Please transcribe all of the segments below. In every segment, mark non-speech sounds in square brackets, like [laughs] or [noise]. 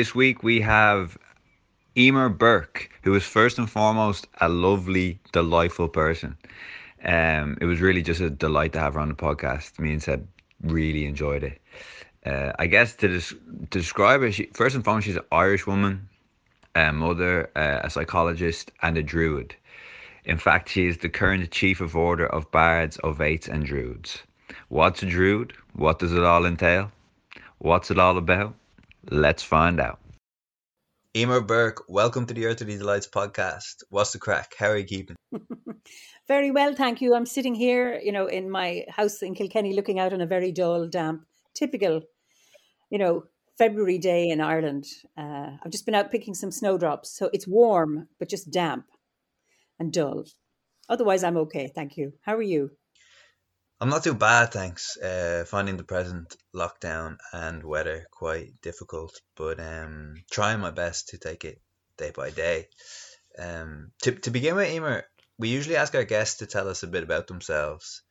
This week we have Eimear Burke, who is first and foremost a lovely, delightful person. Um, it was really just a delight to have her on the podcast. Me and Seb really enjoyed it. Uh, I guess to, des- to describe her, she, first and foremost, she's an Irish woman, a mother, uh, a psychologist, and a druid. In fact, she is the current chief of order of bards, ovates, and druids. What's a druid? What does it all entail? What's it all about? Let's find out. Eimear Burke, welcome to the Earth of the Delights podcast. What's the crack? How are you keeping? [laughs] very well, thank you. I'm sitting here, you know, in my house in Kilkenny, looking out on a very dull, damp, typical, you know, February day in Ireland. Uh, I've just been out picking some snowdrops, so it's warm but just damp and dull. Otherwise, I'm okay, thank you. How are you? I'm not too bad, thanks. Uh, finding the present lockdown and weather quite difficult, but um, trying my best to take it day by day. Um, to, to begin with, Eimear, we usually ask our guests to tell us a bit about themselves.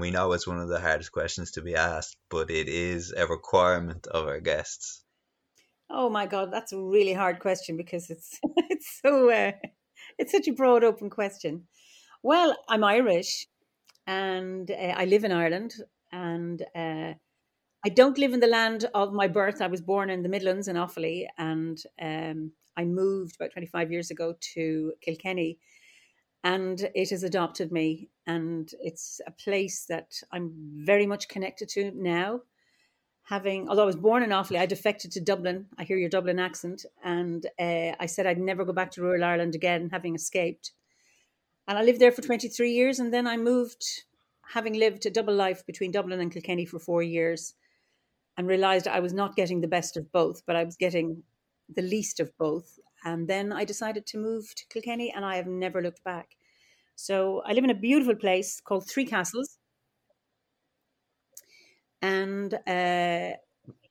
We know it's one of the hardest questions to be asked, but it is a requirement of our guests. Oh my God, that's a really hard question because it's [laughs] it's so uh, it's such a broad, open question. Well, I'm Irish and uh, I live in Ireland, and uh, I don't live in the land of my birth. I was born in the Midlands in Offaly, and um, I moved about 25 years ago to Kilkenny, and it has adopted me, and it's a place that I'm very much connected to now. Having, although I was born in Offaly, I defected to Dublin. I hear your Dublin accent, and uh, I said I'd never go back to rural Ireland again, having escaped and I lived there for 23 years. And then I moved, having lived a double life between Dublin and Kilkenny for four years, and realized I was not getting the best of both, but I was getting the least of both. And then I decided to move to Kilkenny, and I have never looked back. So I live in a beautiful place called Three Castles. And uh,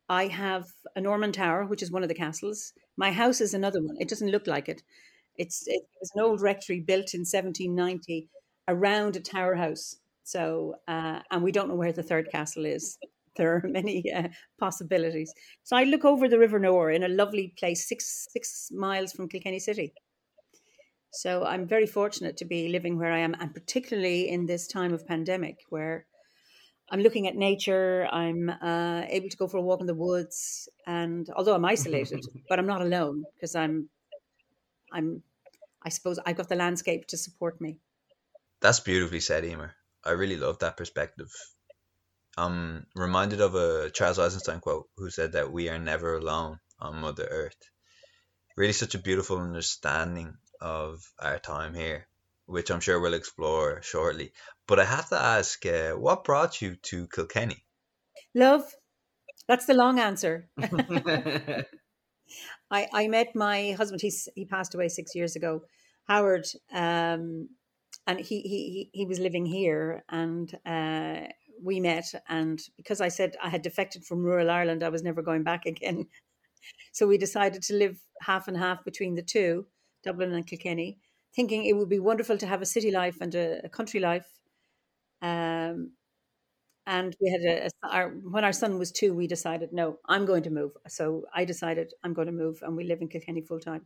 I have a Norman Tower, which is one of the castles. My house is another one. It doesn't look like it. It's it was an old rectory built in 1790 around a tower house. So, uh, and we don't know where the third castle is. There are many uh, possibilities. So I look over the River Nore in a lovely place, six six miles from Kilkenny City. So I'm very fortunate to be living where I am, and particularly in this time of pandemic, where I'm looking at nature. I'm uh, able to go for a walk in the woods, and although I'm isolated, [laughs] but I'm not alone because I'm I'm I suppose I've got the landscape to support me. That's beautifully said, Eimear. I really love that perspective. I'm reminded of a Charles Eisenstein quote who said that we are never alone on Mother Earth. Really, such a beautiful understanding of our time here, which I'm sure we'll explore shortly. But I have to ask, uh, what brought you to Kilkenny? Love. That's the long answer. [laughs] [laughs] I, I met my husband. He's he passed away six years ago, Howard, um, and he he he was living here, and uh, we met. And because I said I had defected from rural Ireland, I was never going back again. [laughs] so we decided to live half and half between the two, Dublin and Kilkenny, thinking it would be wonderful to have a city life and a, a country life. Um, and we had a, a our, when our son was two we decided no i'm going to move so i decided i'm going to move and we live in kilkenny full time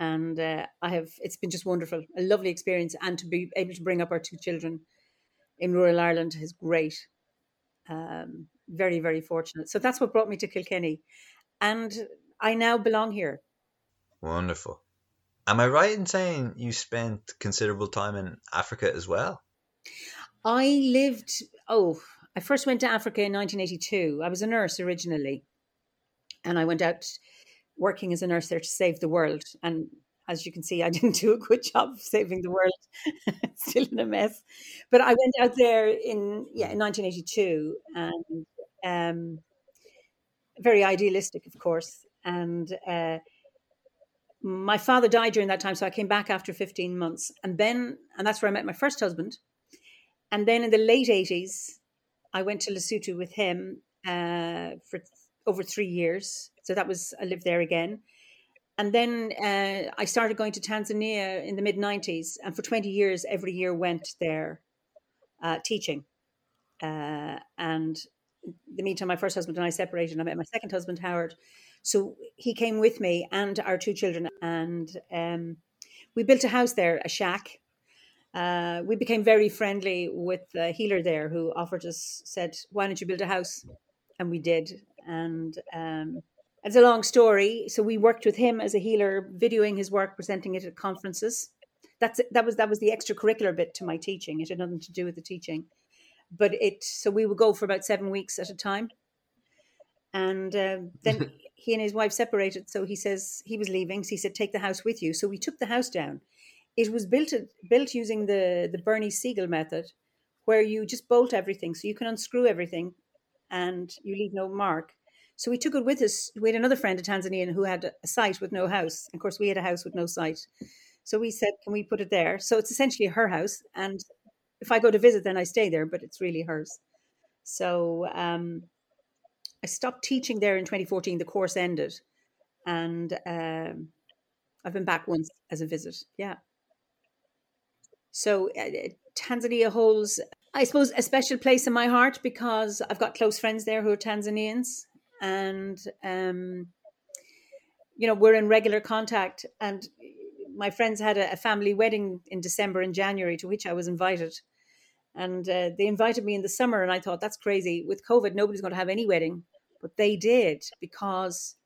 and uh, i have it's been just wonderful a lovely experience and to be able to bring up our two children in rural ireland is great. Um, very very fortunate. So that's what brought me to kilkenny. And i now belong here. Wonderful. Am i right in saying you spent considerable time in africa as well? I lived, oh, I first went to Africa in 1982. I was a nurse originally, and I went out working as a nurse there to save the world. And as you can see, I [laughs] didn't do a good job of saving the world. [laughs] Still in a mess. But I went out there in yeah in 1982, and um, very idealistic, of course. And uh, my father died during that time, so I came back after 15 months, and then and that's where I met my first husband. And then in the late 80s, I went to Lesotho with him uh, for over three years. So that was, I lived there again. And then uh, I started going to Tanzania in the mid 90s. And for 20 years, every year went there uh, teaching. Uh, and the meantime, my first husband and I separated. And I met my second husband, Howard, So he came with me and our two children, and um, we built a house there, a shack. Uh, we became very friendly with the healer there, who offered us, said, "Why don't you build a house?" And we did. And um, it's a long story. So we worked with him as a healer, videoing his work, presenting it at conferences. That's that was that was the extracurricular bit to my teaching. It had nothing to do with the teaching, but it. So we would go for about seven weeks at a time, and uh, then [laughs] he and his wife separated. So he says he was leaving. So he said, "Take the house with you." So we took the house down. It was built built using the the Bernie Siegel method, where you just bolt everything, so you can unscrew everything, and you leave no mark. So we took it with us. We had another friend, a Tanzanian, who had a site with no house. Of course, we had a house with no site. So we said, "Can we put it there?" So it's essentially her house, and if I go to visit, then I stay there, but it's really hers. So um, I stopped teaching there in 2014. The course ended, and um, I've been back once as a visit. Yeah. So uh, Tanzania holds, I suppose, a special place in my heart because I've got close friends there who are Tanzanians, and um, you know we're in regular contact. And my friends had a, a family wedding in December and January to which I was invited. And uh, they invited me in the summer and i thought that's crazy. With covid nobody's going to have any wedding. But they did because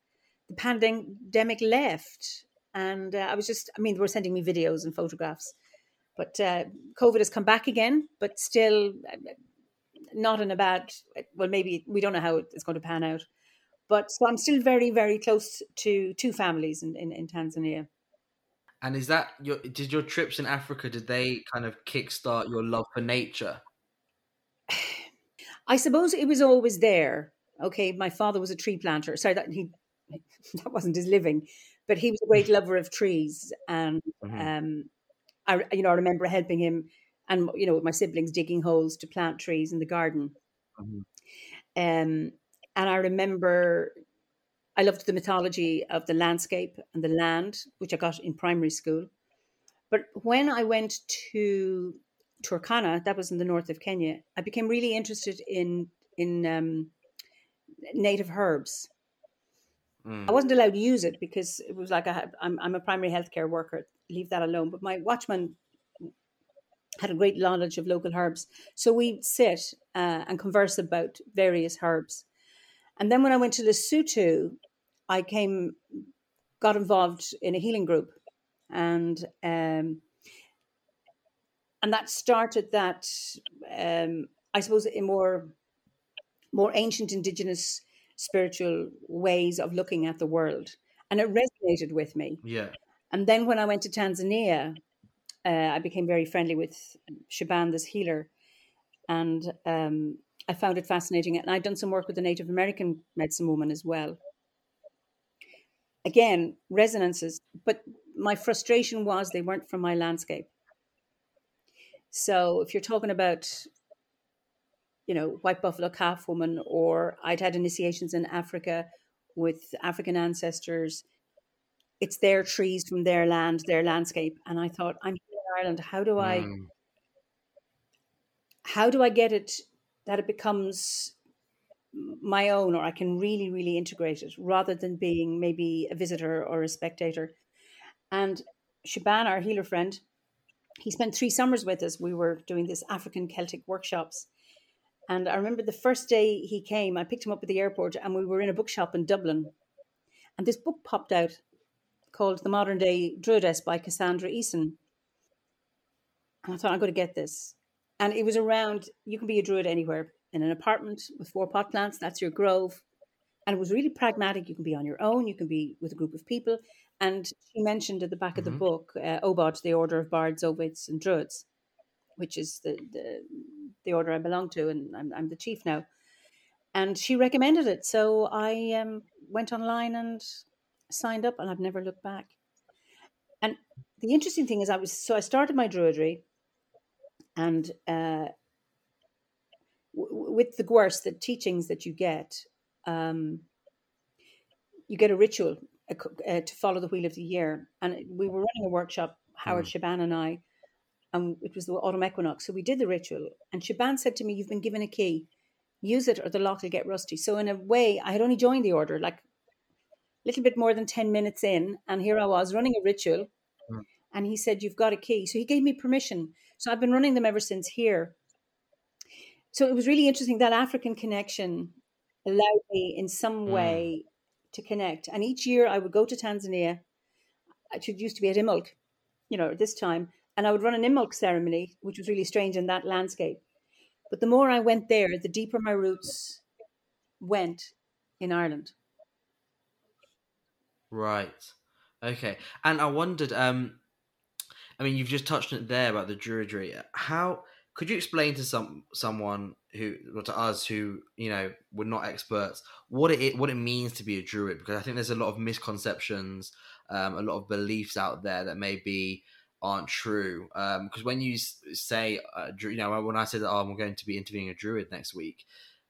the pandemic left and uh, i was just i mean they were sending me videos and photographs. But uh, covid has come back again but still uh, not in a bad well maybe we don't know how it's going to pan out but so i'm still very very close to two families in, in, in tanzania and is that your did your trips in Africa did they kind of kickstart your love for nature? [sighs] I suppose it was always there. Okay, my father was a tree planter. Sorry, that he [laughs] that wasn't his living, but he was a great [laughs] lover of trees, and mm-hmm. um, I you know I remember helping him and you know with my siblings digging holes to plant trees in the garden. Mm-hmm. Um, and I remember I loved the mythology of the landscape and the land, which I got in primary school. But when I went to Turkana, that was in the north of Kenya, I became really interested in in um, native herbs. Mm. I wasn't allowed to use it because it was like I am I'm a primary healthcare worker. Leave that alone. But my watchman had a great knowledge of local herbs, so we'd sit uh, and converse about various herbs. And then when I went to Lesotho, I came, got involved in a healing group, and um, and that started that um, I suppose in more more ancient indigenous spiritual ways of looking at the world, and it resonated with me. Yeah. And then when I went to Tanzania, uh, I became very friendly with Shaban, this healer, and um, I found it fascinating. And I'd done some work with a Native American medicine woman as well again, resonances, but my frustration was they weren't from my landscape. So if you're talking about, you know, white buffalo calf woman, or I'd had initiations in Africa with African ancestors, it's their trees from their land, their landscape. And I thought, I'm here in Ireland. How do I, mm. how do I get it that it becomes my own or I can really, really integrate it rather than being maybe a visitor or a spectator. And Shaban, our healer friend, he spent three summers with us. We were doing this African Celtic workshops. And I remember the first day he came, I picked him up at the airport and we were in a bookshop in Dublin. And this book popped out called The Modern Day Druidess by Cassandra Eason. And I thought, I'm going to get this. And it was around, you can be a druid anywhere in an apartment with four pot plants. That's your grove. And it was really pragmatic. You can be on your own, you can be with a group of people. And she mentioned at the back of the mm-hmm. book, uh, Obod, the Order of Bards, Ovates, and Druids, which is the, the, the order I belong to, and I'm, I'm the chief now. And she recommended it. So I um, went online and signed up, and I've never looked back. And the interesting thing is, I was so I started my druidry, and uh, with the gwers, the teachings that you get, um, you get a ritual uh, uh, to follow the wheel of the year. And we were running a workshop, Howard mm. Shaban and I, and it was the autumn equinox. So we did the ritual, and Shaban said to me, "You've been given a key. Use it, or the lock will get rusty." So in a way, I had only joined the order like a little bit more than 10 minutes in, and here I was running a ritual. Mm. And he said, You've got a key. So he gave me permission. So I've been running them ever since here. So it was really interesting. That African connection allowed me in some Mm. way to connect. And each year I would go to Tanzania. It used to be at Imbolc, you know, at this time. And I would run an Imbolc ceremony, which was really strange in that landscape. But the more I went there, the deeper my roots went in Ireland. Right. Okay. And I wondered, um, I mean, you've just touched on it there about the Druidry. How could you explain to some someone who, or to us who you know we're not experts, what it what it means to be a Druid? Because I think there's a lot of misconceptions, um, a lot of beliefs out there that maybe aren't true. Because when you say, uh, you know, when I said, that "Oh, I'm going to be interviewing a Druid next week,"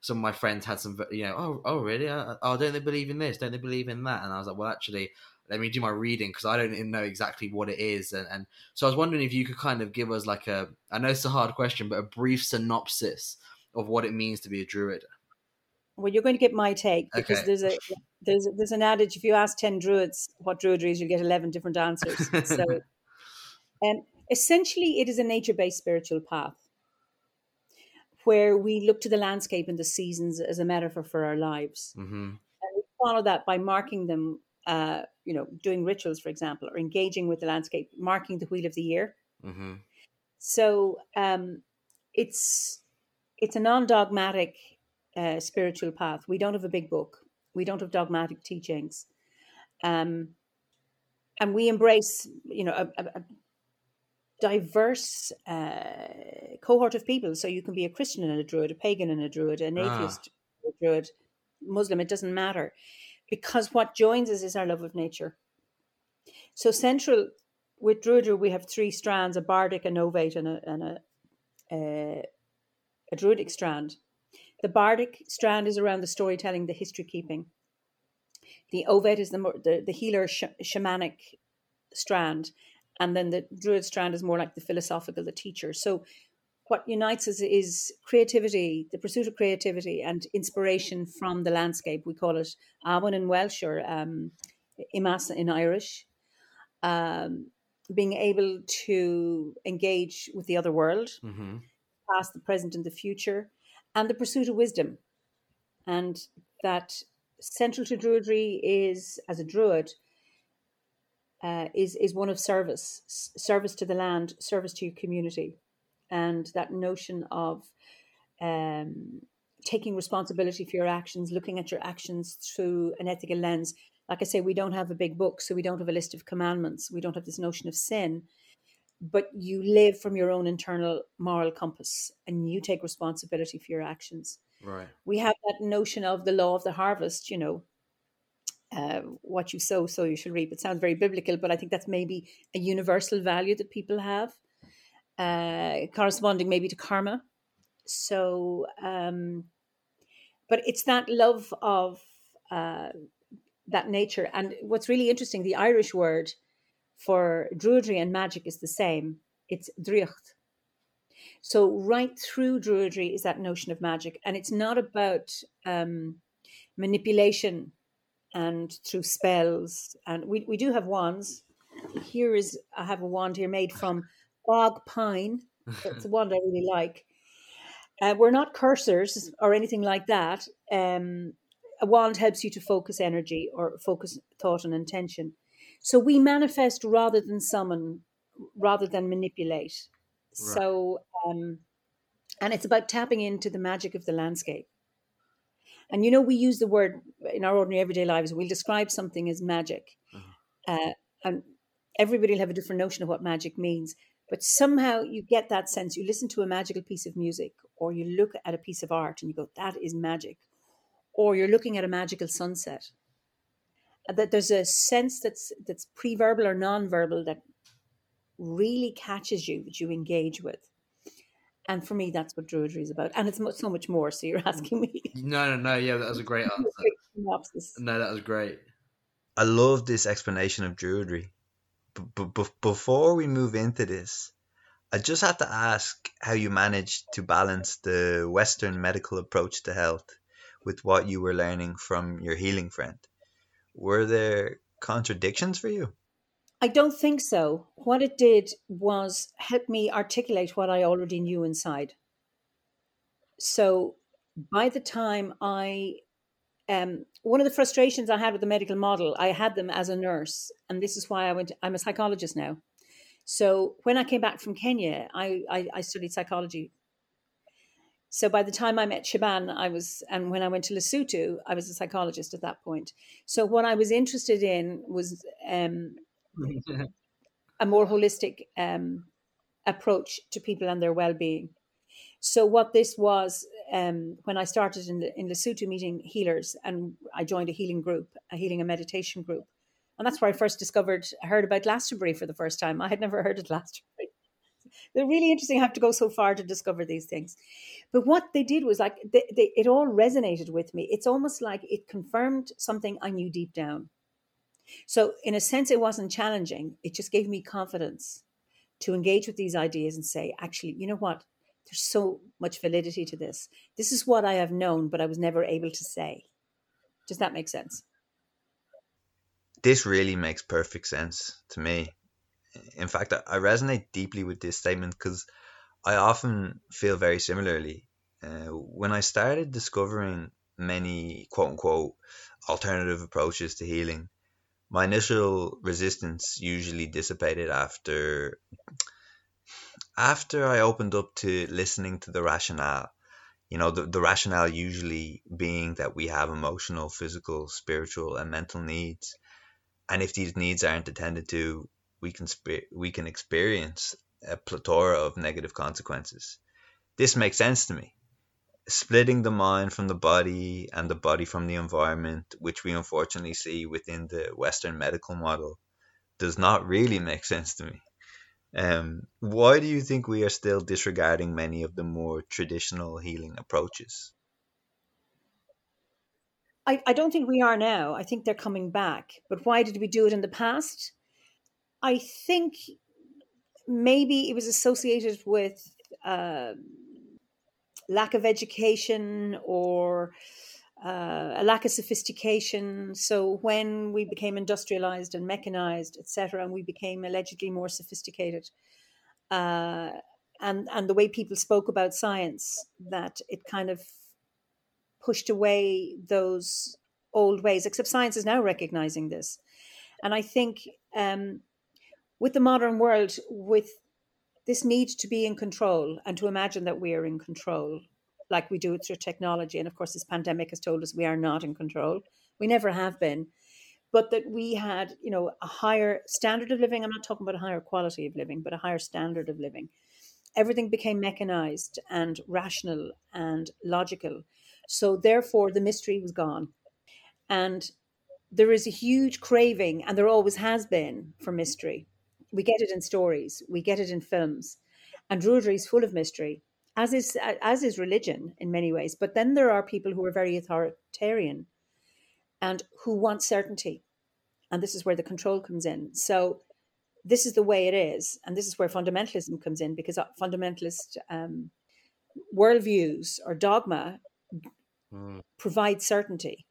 some of my friends had some, you know, oh, oh, really? Uh, Oh, don't they believe in this? Don't they believe in that? And I was like, well, actually, let me do my reading because I don't even know exactly what it is. And, and so I was wondering if you could kind of give us like a, I know it's a hard question, but a brief synopsis of what it means to be a druid. Well, you're going to get my take because Okay. there's a there's there's an adage: if you ask ten druids what druidry is, you get eleven different answers. So, [laughs] um, essentially, it is a nature-based spiritual path where we look to the landscape and the seasons as a metaphor for our lives. hmm And we follow that by marking them, uh, you know, doing rituals, for example, or engaging with the landscape, marking the wheel of the year. hmm So um, it's it's a non-dogmatic uh, spiritual path. We don't have a big book. We don't have dogmatic teachings, um, and we embrace, you know, a, a, a diverse uh, cohort of people. So you can be a Christian and a Druid, a pagan and a Druid, an Ah. atheist, a Druid, Muslim. It doesn't matter, because what joins us is our love of nature. So central with Druidry, we have three strands: a bardic, a novate, and a and a, a, a druidic strand. The bardic strand is around the storytelling, the history keeping. The ovate is the the, the healer sh- shamanic strand, and then the druid strand is more like the philosophical, the teacher. So, what unites us is creativity, the pursuit of creativity and inspiration from the landscape. We call it Awen in Welsh or um, Imbas in Irish. Um, being able to engage with the other world, hmm past, the present, and the future, and the pursuit of wisdom. And that central to Druidry is, as a Druid, uh, is is one of service, service to the land, service to your community, and that notion of um, taking responsibility for your actions, looking at your actions through an ethical lens. Like I say, we don't have a big book, so we don't have a list of commandments. We don't have this notion of sin, but you live from your own internal moral compass, and you take responsibility for your actions Right. we have that notion of the law of the harvest, you know, uh, what you sow, so you should reap. It sounds very biblical, but I think that's maybe a universal value that people have, uh, corresponding maybe to karma. So, um, but it's that love of uh, that nature. And what's really interesting, the Irish word for druidry and magic is the same. It's draíocht. So right through Druidry is that notion of magic, and it's not about um, manipulation and through spells. And we, we do have wands. Here is I have a wand here made from bog pine. It's [laughs] a wand I really like. Uh, we're not cursers or anything like that. Um, a wand helps you to focus energy or focus thought and intention. So we manifest rather than summon, rather than manipulate. Right. So, um, and it's about tapping into the magic of the landscape. And you know, we use the word in our ordinary everyday lives. We'll describe something as magic, uh, and everybody will have a different notion of what magic means. But somehow you get that sense. You listen to a magical piece of music, or you look at a piece of art, and you go, "That is magic," or you're looking at a magical sunset. Uh, that there's a sense that's that's pre-verbal or non-verbal that really catches you that you engage with. And for me, that's what Druidry is about. And it's mu- so much more. So you're [laughs] asking me. No, no, no. Yeah, that was a great [laughs] answer. No, that was great. I love this explanation of Druidry. But, but before we move into this, I just have to ask how you managed to balance the Western medical approach to health with what you were learning from your healing friend. were there contradictions for you? I don't think so. What it did was help me articulate what I already knew inside. So by the time I, um, one of the frustrations I had with the medical model, I had them as a nurse, and this is why I went. I'm a psychologist now. So when I came back from Kenya, I, I, I studied psychology. So by the time I met Shaban, I was, and when I went to Lesotho, I was a psychologist at that point. So what I was interested in was um, [laughs] a more holistic um, approach to people and their well-being. So what this was um, when I started in, in Lesotho meeting healers, and I joined a healing group, a healing and meditation group, and that's where I first discovered, heard about Glastonbury for the first time. I had never [laughs] heard of Glastonbury. They're really interesting. I have to go so far to discover these things. But what they did was like, they, they, it all resonated with me. It's almost like it confirmed something I knew deep down. So, in a sense, it wasn't challenging. It just gave me confidence to engage with these ideas and say, actually, you know what? There's so much validity to this. This is what I have known, but I was never able to say. Does that make sense? This really makes perfect sense to me. In fact, I resonate deeply with this statement because I often feel very similarly. Uh, when I started discovering many quote unquote alternative approaches to healing, my initial resistance usually dissipated after after I opened up to listening to the rationale. You know, the, the rationale usually being that we have emotional, physical, spiritual, and mental needs. And if these needs aren't attended to, we can spe- we can experience a plethora of negative consequences. This makes sense to me splitting the mind from the body and the body from the environment, which we unfortunately see within the Western medical model, does not really make sense to me. Um, why do you think we are still disregarding many of the more traditional healing approaches? I, I don't think we are now. I think they're coming back. But why did we do it in the past? I think maybe it was associated with uh, lack of education or uh, a lack of sophistication. So when we became industrialized and mechanized, etc., and we became allegedly more sophisticated, uh, and and the way people spoke about science, that it kind of pushed away those old ways. Except science is now recognizing this, and I think um, with the modern world, with this need to be in control and to imagine that we are in control, like we do it through technology. And of course, this pandemic has told us we are not in control. We never have been. But that we had, you know, a higher standard of living. I'm not talking about a higher quality of living, but a higher standard of living. Everything became mechanized and rational and logical. So therefore, the mystery was gone. And there is a huge craving, and there always has been, for mystery we get it in stories, we get it in films, and Druidry is full of mystery, as is as is religion in many ways. But then there are people who are very authoritarian, and who want certainty, and this is where the control comes in. So this is the way it is, and this is where fundamentalism comes in because uh, fundamentalist um, worldviews or dogma mm. provide certainty.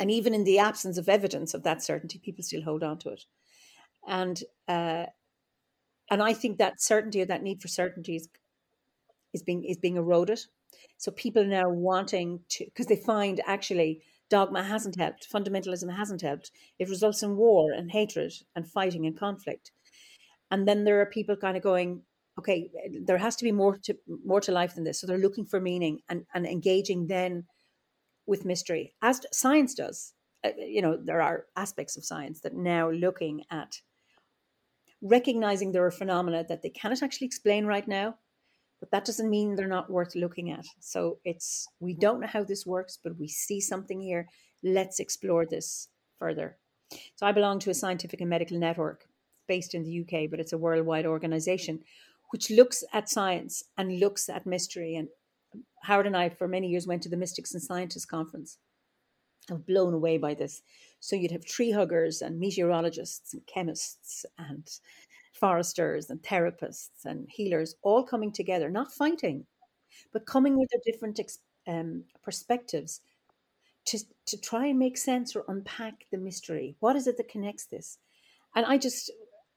And even in the absence of evidence of that certainty, people still hold on to it and uh, and I think that certainty or that need for certainty is, is being is being eroded. So people are now wanting to because they find actually dogma hasn't helped, fundamentalism hasn't helped. It results in war and hatred and fighting and conflict. And then there are people kind of going, okay, there has to be more to more to life than this. So they're looking for meaning and, and engaging then with mystery, as science does. Uh, you know, there are aspects of science that now looking at recognizing there are phenomena that they cannot actually explain right now, but that doesn't mean they're not worth looking at. So it's we don't know how this works, but we see something here. Let's explore this further. So I belong to a scientific and medical network based in the UK, but it's a worldwide organization which looks at science and looks at mystery. And Howard and I, for many years, went to the Mystics and Scientists Conference. I'm blown away by this. So you'd have tree huggers and meteorologists and chemists and foresters and therapists and healers all coming together, not fighting, but coming with their different um, perspectives to, to try and make sense or unpack the mystery. What is it that connects this? And I just,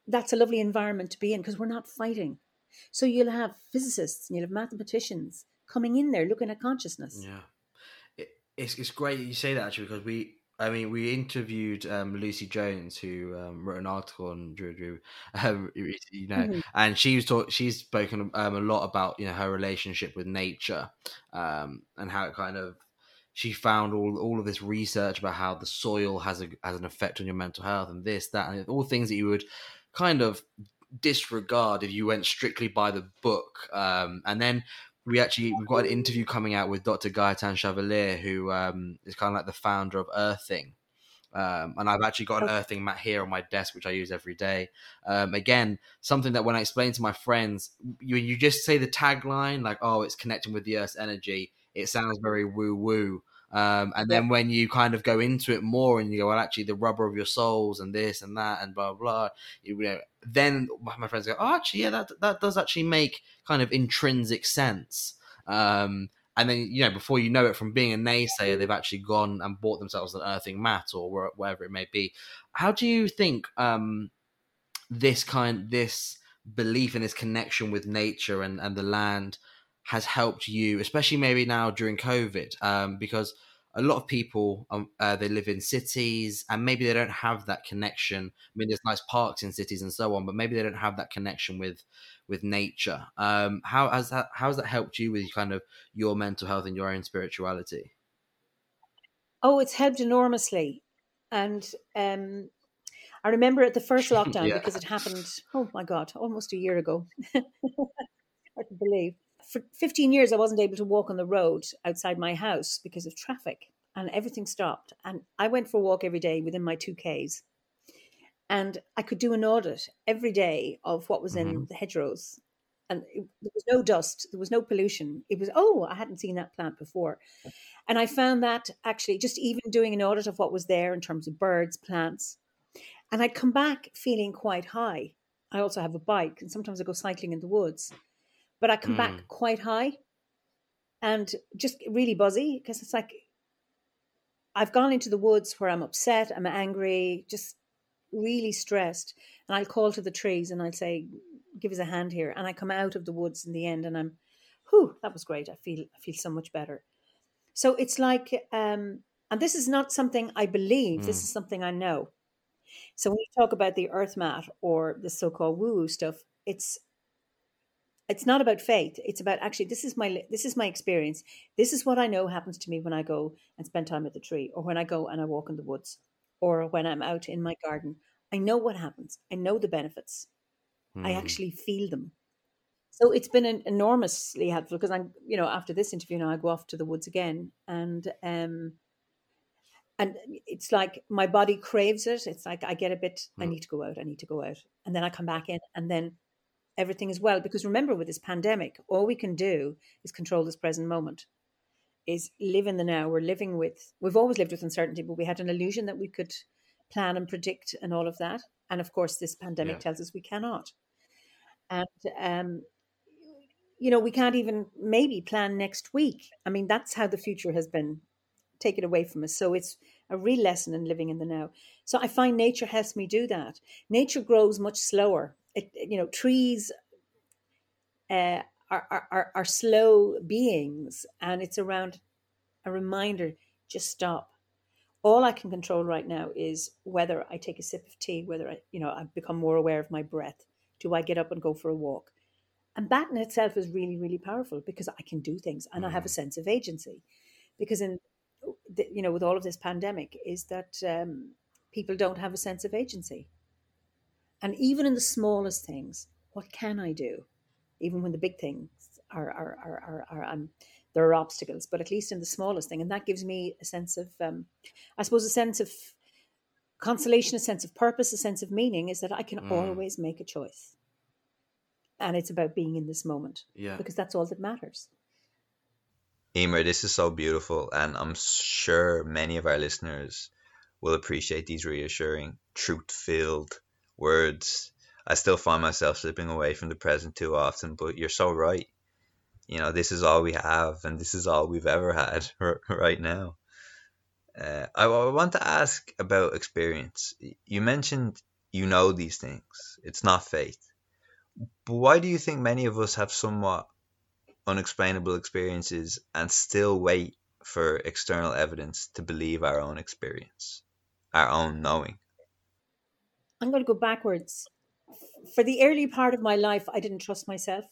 that's a lovely environment to be in because we're not fighting. So you'll have physicists and you'll have mathematicians coming in there looking at consciousness. Yeah, it, it's it's great you say that actually because we I mean, we interviewed um, Lucy Jones, who um, wrote an article on Drew um, [laughs] you know, mm-hmm. and she was talk- she's spoken um, a lot about you know her relationship with nature, um, and how it kind of she found all all of this research about how the soil has a has an effect on your mental health and this that and all things that you would kind of disregard if you went strictly by the book. Um, and then we actually we've got an interview coming out with Dr. Gaetan Chevalier, who um, is kind of like the founder of Earthing. Um, and I've actually got an earthing mat here on my desk, which I use every day. Um, again, something that when I explain to my friends, you, you just say the tagline like, "Oh, it's connecting with the Earth's energy." It sounds very woo woo, um, and then when you kind of go into it more and you go, well, actually, the rubber of your soles and this and that and blah blah, you know, then my friends go, oh, actually, yeah, that that does actually make kind of intrinsic sense. Um, and then you know, before you know it, from being a naysayer, they've actually gone and bought themselves an earthing mat or whatever it may be. How do you think um, this kind, this belief in this connection with nature and and the land? Has helped you, especially maybe now during COVID, um, because a lot of people um, uh, they live in cities and maybe they don't have that connection. I mean, there's nice parks in cities and so on, but maybe they don't have that connection with with nature. Um, how has that how has that helped you with kind of your mental health and your own spirituality? Oh, it's helped enormously, and um, I remember at the first [laughs] lockdown yeah. because it happened. Oh my god, almost a year ago. [laughs] Hard to believe for 15 years, I wasn't able to walk on the road outside my house because of traffic and everything stopped. And I went for a walk every day within my two Ks. And I could do an audit every day of what was mm-hmm. in the hedgerows. And it, there was no dust, there was no pollution. It was, oh, I hadn't seen that plant before. And I found that actually just even doing an audit of what was there in terms of birds, plants, and I'd come back feeling quite high. I also have a bike, and sometimes I go cycling in the woods but I come mm. back quite high and just really buzzy because it's like I've gone into the woods where I'm upset, I'm angry, just really stressed. And I'll call to the trees and I'll say, give us a hand here. And I come out of the woods in the end and I'm, whew, that was great. I feel, I feel so much better. So it's like, um, and this is not something I believe, mm. this is something I know. So when you talk about the earth mat or the so-called woo woo stuff, it's it's not about faith it's about actually this is my this is my experience this is what i know happens to me when i go and spend time at the tree or when i go and i walk in the woods or when i'm out in my garden i know what happens i know the benefits mm. i hmm. actually feel them so it's been an enormously helpful because i'm you know after this interview now i go off to the woods again and um and it's like my body craves it it's like i get a bit mm. i hmm. need to go out i need to go out and then i come back in and then everything is well. Because remember, with this pandemic, all we can do is control this present moment, is live in the now. We're living with, we've always lived with uncertainty, but we had an illusion that we could plan and predict and all of that. And of course, this pandemic yeah. tells us we cannot. And, um, you know, we can't even maybe plan next week. I mean, that's how the future has been taken away from us. So it's a real lesson in living in the now. So I find nature helps me do that. Nature grows much slower it, you know, trees uh, are, are, are slow beings, and it's around a reminder just stop. All I can control right now is whether I take a sip of tea, whether I, you know, I become more aware of my breath. Do I get up and go for a walk? And that in itself is really, really powerful because I can do things and mm. I have a mm. sense of agency. Because in, you know, with all of this pandemic, is that um, people don't have a sense of agency. And even in the smallest things, what can I do? Even when the big things are, are, are, are, are um, there are obstacles, but at least in the smallest thing. And that gives me a sense of, um, I suppose, a sense of consolation, a sense of purpose, a sense of meaning is that I can mm. always make a choice. And it's about being in this moment. Yeah. Because that's all that matters. Eimear, this is so beautiful. And I'm sure many of our listeners will appreciate these reassuring, truth filled words. I still find myself slipping away from the present too often, but you're so right. You know, this is all we have, and this is all we've ever had [laughs] right now. Uh, I, I want to ask about experience. You mentioned you know these things. It's not faith. But why do you think many of us have somewhat unexplainable experiences and still wait for external evidence to believe our own experience, our own knowing? I'm going to go backwards. For the early part of my life, I didn't trust myself.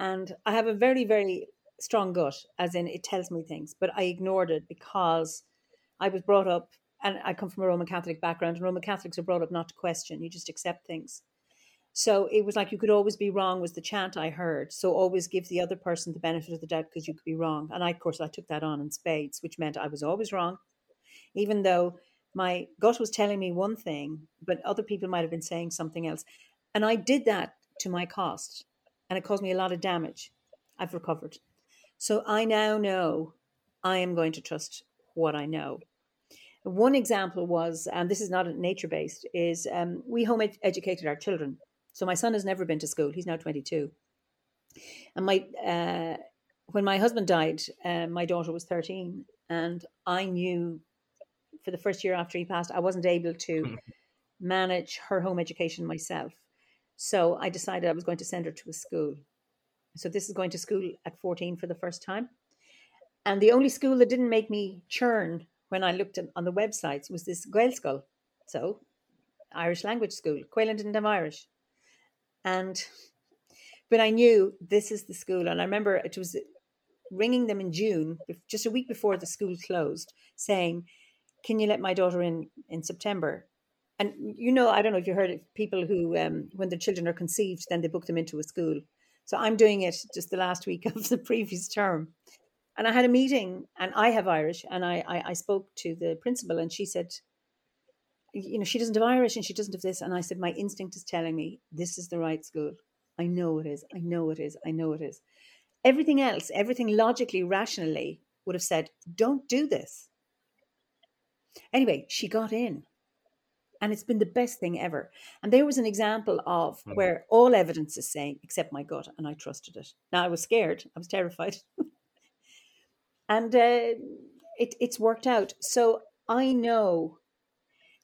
And I have a very, very strong gut, as in it tells me things, but I ignored it because I was brought up, and I come from a Roman Catholic background, and Roman Catholics are brought up not to question, you just accept things. So it was like you could always be wrong, was the chant I heard. So always give the other person the benefit of the doubt because you could be wrong. And I, of course, I took that on in spades, which meant I was always wrong, even though my gut was telling me one thing, but other people might have been saying something else. And I did that to my cost, and it caused me a lot of damage. I've recovered. So I now know I am going to trust what I know. One example was, and this is not nature based, is um, we home ed- educated our children. So my son has never been to school. He's now 22. And my uh, when my husband died, uh, my daughter was 13, and I knew for the first year after he passed, I wasn't able to hmm. manage her home education myself. So I decided I was going to send her to a school. So this is going to school at 14 for the first time. And the only school that didn't make me churn when I looked at, on the websites was this Gaelscoil. So Irish language school. Quaylen didn't have Irish. And but I knew this is the school. And I remember it was ringing them in June, just a week before the school closed, saying, Can you let my daughter in in September? And you know, I don't know if you heard people who, um, when their children are conceived, then they book them into a school. So I'm doing it just the last week [laughs] of the previous term. And I had a meeting, and I have Irish, and I, I, I spoke to the principal, and she said, you know, she doesn't have Irish and she doesn't have this. And I said, my instinct is telling me this is the right school. I know it is. I know it is. I know it is. Everything else, everything logically, rationally would have said, don't do this. Anyway, she got in and it's been the best thing ever. And there was an example of mm-hmm. where all evidence is saying, except my gut, and I trusted it. Now I was scared, I was terrified, [laughs] and uh, it, it's worked out. So I know.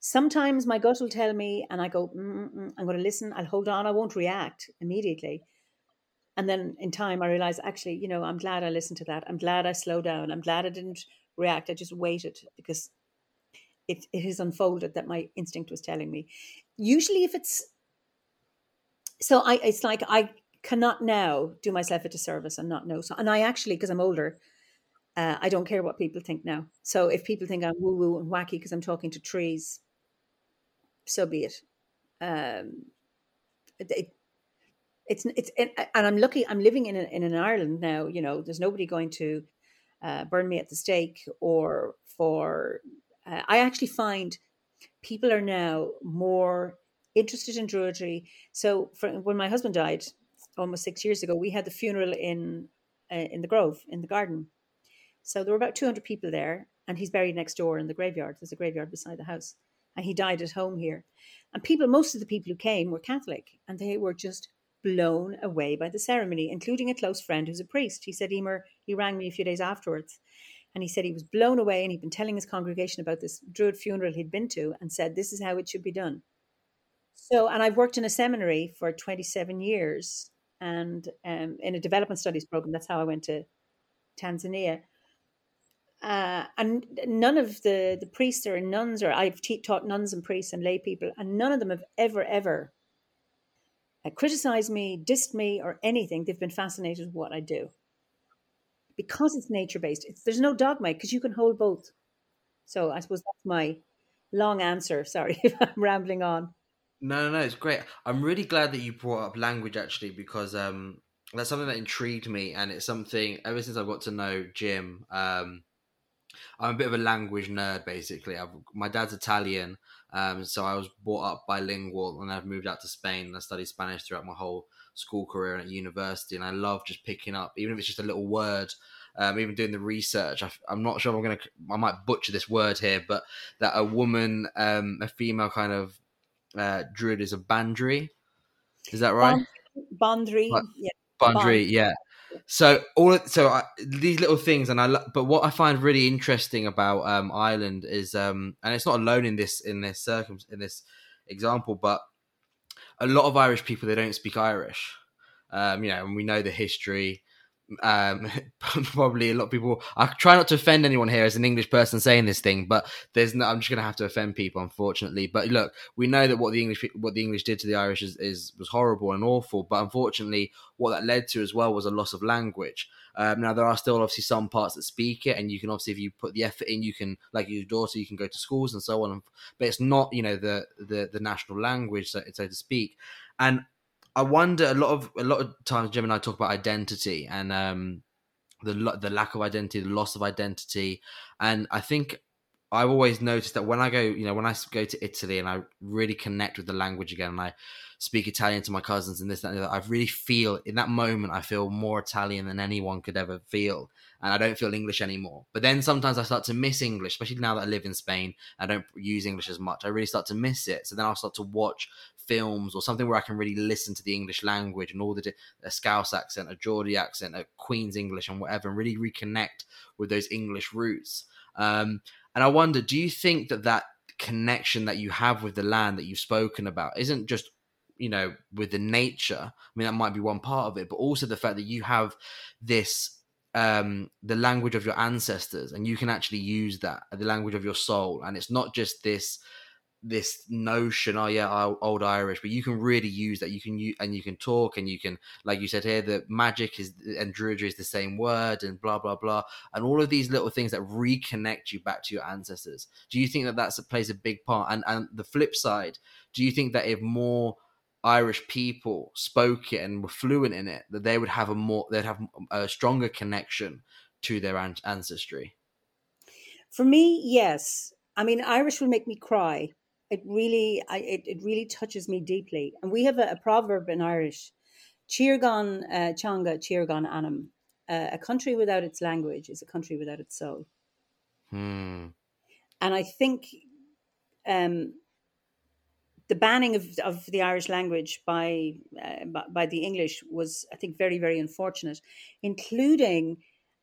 Sometimes my gut will tell me, and I go, I'm going to listen. I'll hold on. I won't react immediately. And then in time, I realize, actually, you know, I'm glad I listened to that. I'm glad I slowed down. I'm glad I didn't react. I just waited because it, it has unfolded that my instinct was telling me. Usually, if it's so, I it's like I cannot now do myself a disservice and not know. So, and I actually, because I'm older, uh, I don't care what people think now. So if people think I'm woo woo and wacky because I'm talking to trees, so be it. Um, it, it it's it's and I'm lucky. I'm living in a, in an Ireland now. You know, there's nobody going to uh, burn me at the stake or for uh, I actually find people are now more interested in Druidry. So for, when my husband died almost six years ago, we had the funeral in uh, in the Grove in the garden. So there were about 200 people there, and he's buried next door in the graveyard. There's a graveyard beside the house, and he died at home here. And people, most of the people who came were Catholic, and they were just blown away by the ceremony, including a close friend who's a priest. He said, Eimear, he rang me a few days afterwards and he said he was blown away and he'd been telling his congregation about this Druid funeral he'd been to and said, This is how it should be done. So, and I've worked in a seminary for 27 years and um, in a development studies program. That's how I went to Tanzania. Uh, and none of the, the priests or nuns, or I've te- taught nuns and priests and lay people, and none of them have ever, ever uh, criticized me, dissed me, or anything. They've been fascinated with what I do because it's nature based. there's no dogma because you can hold both. So I suppose that's my long answer. Sorry [laughs] if I'm rambling on. No, no, no, it's great. I'm really glad that you brought up language actually because um, that's something that intrigued me, and it's something ever since I got to know Jim. Um, I'm a bit of a language nerd, basically. I've, my dad's Italian, um, so I was brought up bilingual, and I've moved out to Spain and I studied Spanish throughout my whole school career and at university, and I love just picking up, even if it's just a little word. Um, even doing the research, I, am not sure I'm going to. I might butcher this word here, but that a woman, um, a female kind of uh, druid is a bandri. Is that right? Bandri, yeah. Bandri, yeah. so all so I, these little things and i lo- but what i find really interesting about um ireland is um and it's not alone in this in this circum in this example but a lot of irish people they don't speak irish. Um you know and we know the history um [laughs] probably a lot of people i try not to offend anyone here as an english person saying this thing but there's no i'm just gonna have to offend people unfortunately. But look we know that what the english what the english did to the irish is, is was horrible and awful but unfortunately what that led to as well was a loss of language. Um, now there are still obviously some parts that speak it and you can obviously if you put the effort in you can like your daughter you can go to schools and so on but it's not you know the the, the national language so, so to speak. And I wonder a lot of a lot of times Jim and I talk about identity and um, the the lack of identity, the loss of identity, and I think I've always noticed that when I go, you know, when I go to Italy and I really connect with the language again, and I speak Italian to my cousins and this and that, I really feel in that moment I feel more Italian than anyone could ever feel, and I don't feel English anymore. But then sometimes I start to miss English, especially now that I live in Spain. I don't use English as much. I really start to miss it. So then I'll start to watch films or something where I can really listen to the English language and all the a Scouse accent, a Geordie accent, a Queen's English, and whatever, and really reconnect with those English roots. Um, and I wonder, do you think that that connection that you have with the land that you've spoken about isn't just you know with the nature i mean that might be one part of it but also the fact that you have this um the language of your ancestors and you can actually use that the language of your soul and it's not just this this notion oh yeah old irish but you can really use that. You can use and you can talk and you can like you said here the magic is and druidry is the same word and blah blah blah and all of these little things that reconnect you back to your ancestors. Do you think that that plays a big part? And and the flip side do you think that if more irish people spoke it and were fluent in it that they would have a more they'd have a stronger connection to their ancestry? For me yes. I mean, Irish will make me cry it really I, it, it really touches me deeply. And we have a, a proverb in irish Chirgan uh, changa Chirgan anam uh, a country without its language is a country without its soul. Hmm. and i think um, the banning of, of the irish language by, uh, by, by the english was i think very very unfortunate including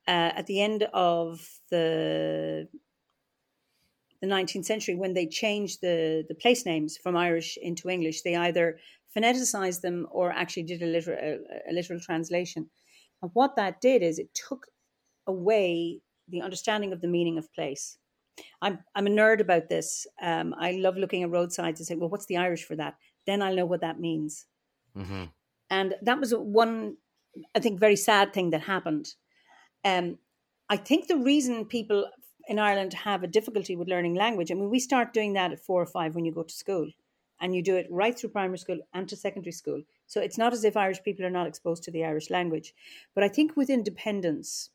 uh, at the end of the the 19th century when they changed the, the place names from Irish into English. They either phoneticized them or actually did a literal, a, a literal translation. And what that did is it took away the understanding of the meaning of place. I'm, I'm a nerd about this. Um, I love looking at roadsides and saying, well, what's the Irish for that? Then I'll know what that means. Mm-hmm. And that was one, I think, very sad thing that happened. Um, I think the reason people in Ireland have a difficulty with learning language. I mean, we start doing that at four or five when you go to school, and you do it right through primary school and to secondary school. So it's not as if Irish people are not exposed to the Irish language. But I think with independence,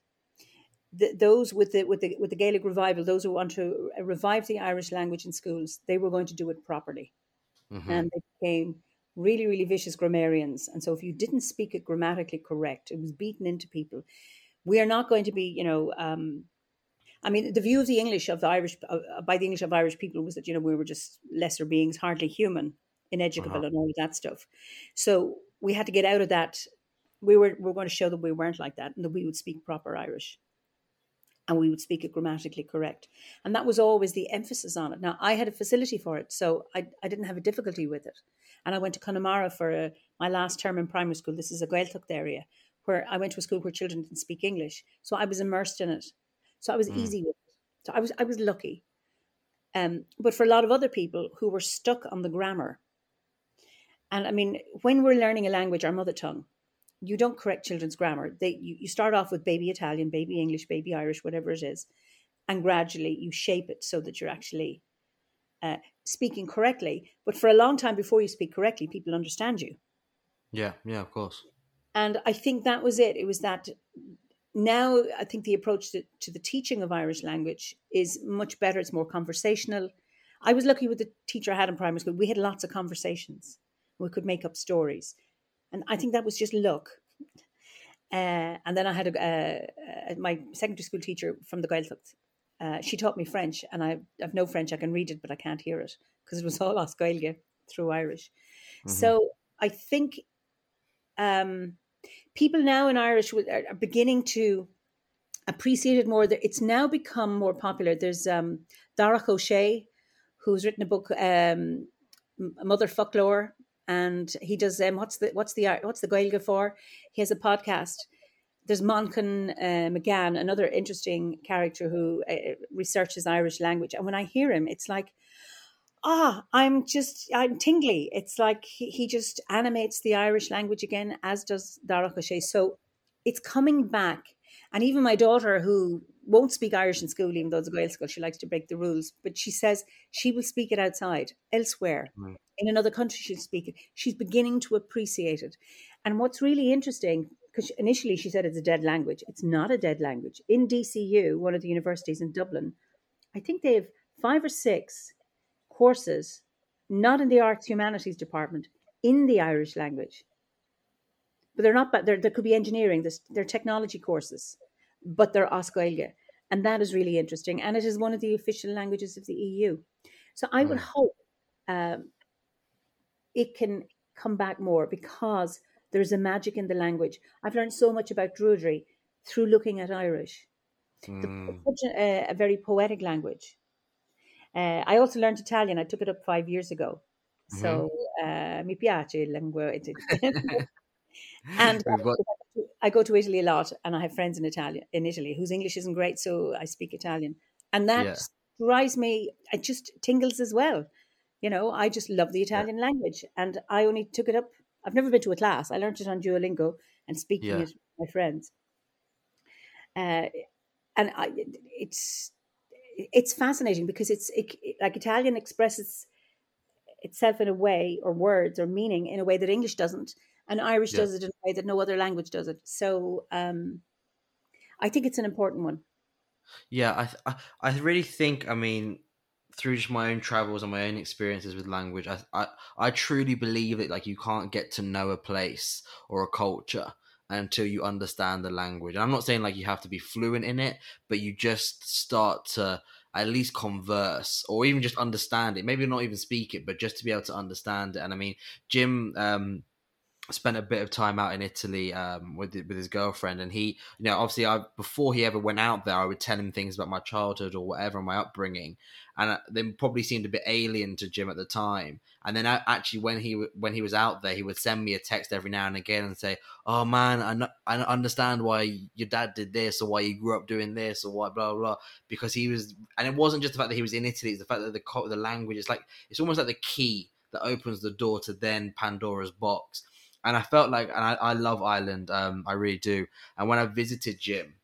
the, those with the with the with the Gaelic revival, those who want to revive the Irish language in schools, they were going to do it properly, mm-hmm. and they became really really vicious grammarians. And so if you didn't speak it grammatically correct, it was beaten into people. We are not going to be, you know, um, I mean, the view of the English of the Irish uh, by the English of Irish people was that you know we were just lesser beings, hardly human, ineducable, uh-huh. and all of that stuff. So we had to get out of that. We were we were going to show that we weren't like that, and that we would speak proper Irish, and we would speak it grammatically correct, and that was always the emphasis on it. Now I had a facility for it, so I I didn't have a difficulty with it, and I went to Connemara for a, uh, my last term in primary school. This is a Gaeltacht area where I went to a school where children didn't speak English, so I was immersed in it so I was mm. easy with it. So I was I was lucky. Um, but for a lot of other people who were stuck on the grammar, and I mean, when we're learning a language, our mother tongue, you don't correct children's grammar. They you, you start off with baby Italian, baby English, baby Irish, whatever it is, and gradually you shape it so that you're actually uh, speaking correctly. But for a long time before you speak correctly, people understand you. Yeah, yeah, of course. And I think that was it. It was that now I think the approach to, to the teaching of Irish language is much better. It's more conversational. I was lucky with the teacher I had in primary school. We had lots of conversations. We could make up stories. And I think that was just luck. Uh, and then I had a, uh, my secondary school teacher from the Gaeltacht. Uh, she taught me French, and I have no French. I can read it, but I can't hear it because it was all as Gaeilge through Irish. Mm-hmm. So I think um, people now in Irish are, beginning to appreciate it more. It's now become more popular. There's um, Darach Ó Séaghdha, who's written a book, um, Motherfoclóir, and he does um, what's the what's the what's the Gaeilge for? He has a podcast. There's Moncan uh, McGann, another interesting character who uh, researches Irish language, and when I hear him, it's like ah, I'm just, I'm tingly. It's like he, he just animates the Irish language again, as does Darach Ó Séaghdha. So it's coming back. And even my daughter, who won't speak Irish in school, even though it's a Gaelscoil, she likes to break the rules, but she says she will speak it outside, elsewhere. Mm. In another country, she'll speak it. She's beginning to appreciate it. And what's really interesting, because initially she said it's a dead language. It's not a dead language. In DCU, one of the universities in Dublin, I think they have five or six courses, not in the arts humanities department, in the Irish language. But they're not, but there could be engineering, they're technology courses, but they're as Gaeilge. And that is really interesting. And it is one of the official languages of the EU. So I would hope um, it can come back more because there's a magic in the language. I've learned so much about Druidry through looking at Irish. Mm. It's such a, a, very poetic language. Uh, I also learned Italian. I took it up five years ago. So mm-hmm. uh, mi piace il lingua. [laughs] and got... I go to Italy a lot, and I have friends in Italian in Italy whose English isn't great, so I speak Italian, and that yeah. drives me. It just tingles as well. You know, I just love the Italian yeah. language, and I only took it up. I've never been to a class. I learned it on Duolingo and speaking yeah. it with my friends. Uh, and I, it's it's fascinating because it's it, like Italian expresses itself in a way or words or meaning in a way that English doesn't, and Irish yeah. does it in a way that no other language does it. So um, I think it's an important one. Yeah, I, I I really think I mean through just my own travels and my own experiences with language, I, I I truly believe that like you can't get to know a place or a culture until you understand the language. And I'm not saying like you have to be fluent in it, but you just start to at least converse or even just understand it. Maybe not even speak it, but just to be able to understand it. And I mean, Jim um, spent a bit of time out in Italy um, with with his girlfriend, and he, you know, obviously, I before he ever went out there, I would tell him things about my childhood or whatever, my upbringing, and uh, they probably seemed a bit alien to Jim at the time. And then actually, when he when he was out there, he would send me a text every now and again and say, "Oh man, I I understand why your dad did this, or why you grew up doing this, or why blah blah." blah. Because he was, and it wasn't just the fact that he was in Italy; it's the fact that the the language is like it's almost like the key that opens the door to then Pandora's box and I felt like, and I, I love Ireland, um, I really do. And when I visited Jim,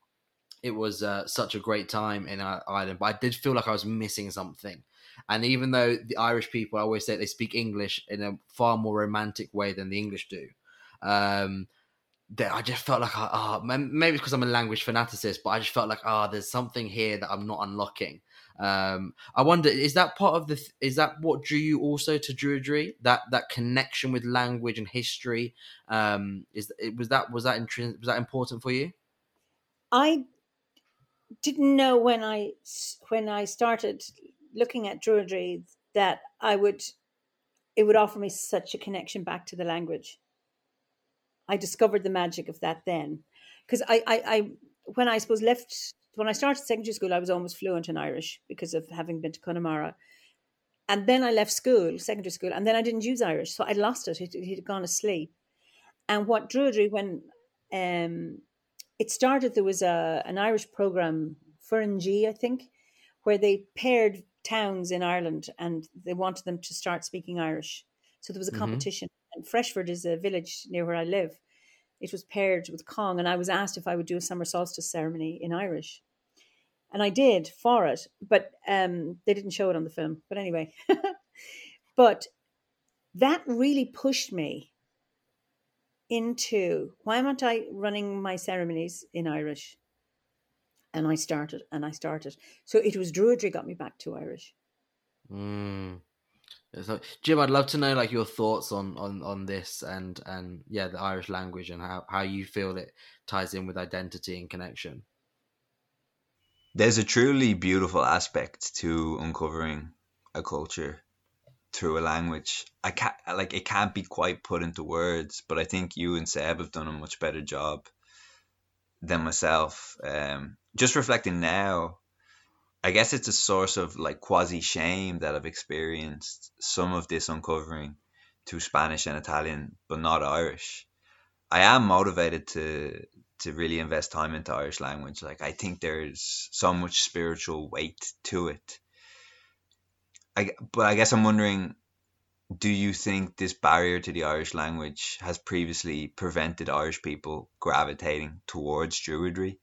it was uh, such a great time in Ireland, but I did feel like I was missing something. And even though the Irish people, I always say they speak English in a far more romantic way than the English do, um, that I just felt like, oh, maybe it's because I'm a language fanaticist, but I just felt like, oh, there's something here that I'm not unlocking. Um, I wonder, is that part of the? Is that what drew you also to Druidry? That that connection with language and history. Um, is was that was that was that important for you? I didn't know when I when I started looking at Druidry that I would it would offer me such a connection back to the language. I discovered the magic of that then, because I, I, I when I suppose left when I started secondary school, I was almost fluent in Irish because of having been to Connemara. And then I left school, secondary school, and then I didn't use Irish. So I lost it. It, it had gone asleep. And what Druidry, when um, it started, there was a an Irish program, Furangi, I think, where they paired towns in Ireland and they wanted them to start speaking Irish. So there was a mm-hmm. competition. And Freshford is a village near where I live. It was paired with Cong, and I was asked if I would do a summer solstice ceremony in Irish and I did for it, but um, they didn't show it on the film. But anyway, [laughs] but that really pushed me into why am I running my ceremonies in Irish? And I started, and I started. So it was Druidry got me back to Irish. Mm. So, Jim, I'd love to know like your thoughts on on on this and and yeah, the Irish language and how how you feel it ties in with identity and connection there's a truly beautiful aspect to uncovering a culture through a language. I can't, like it can't be quite put into words, but I think you and Seb have done a much better job than myself. Um, just reflecting now, I guess it's a source of like quasi shame that I've experienced some of this uncovering to Spanish and Italian, but not Irish. I am motivated to to really invest time into Irish language. Like I think there's so much spiritual weight to it. I, but I guess I'm wondering do you think this barrier to the Irish language has previously prevented Irish people gravitating towards Druidry?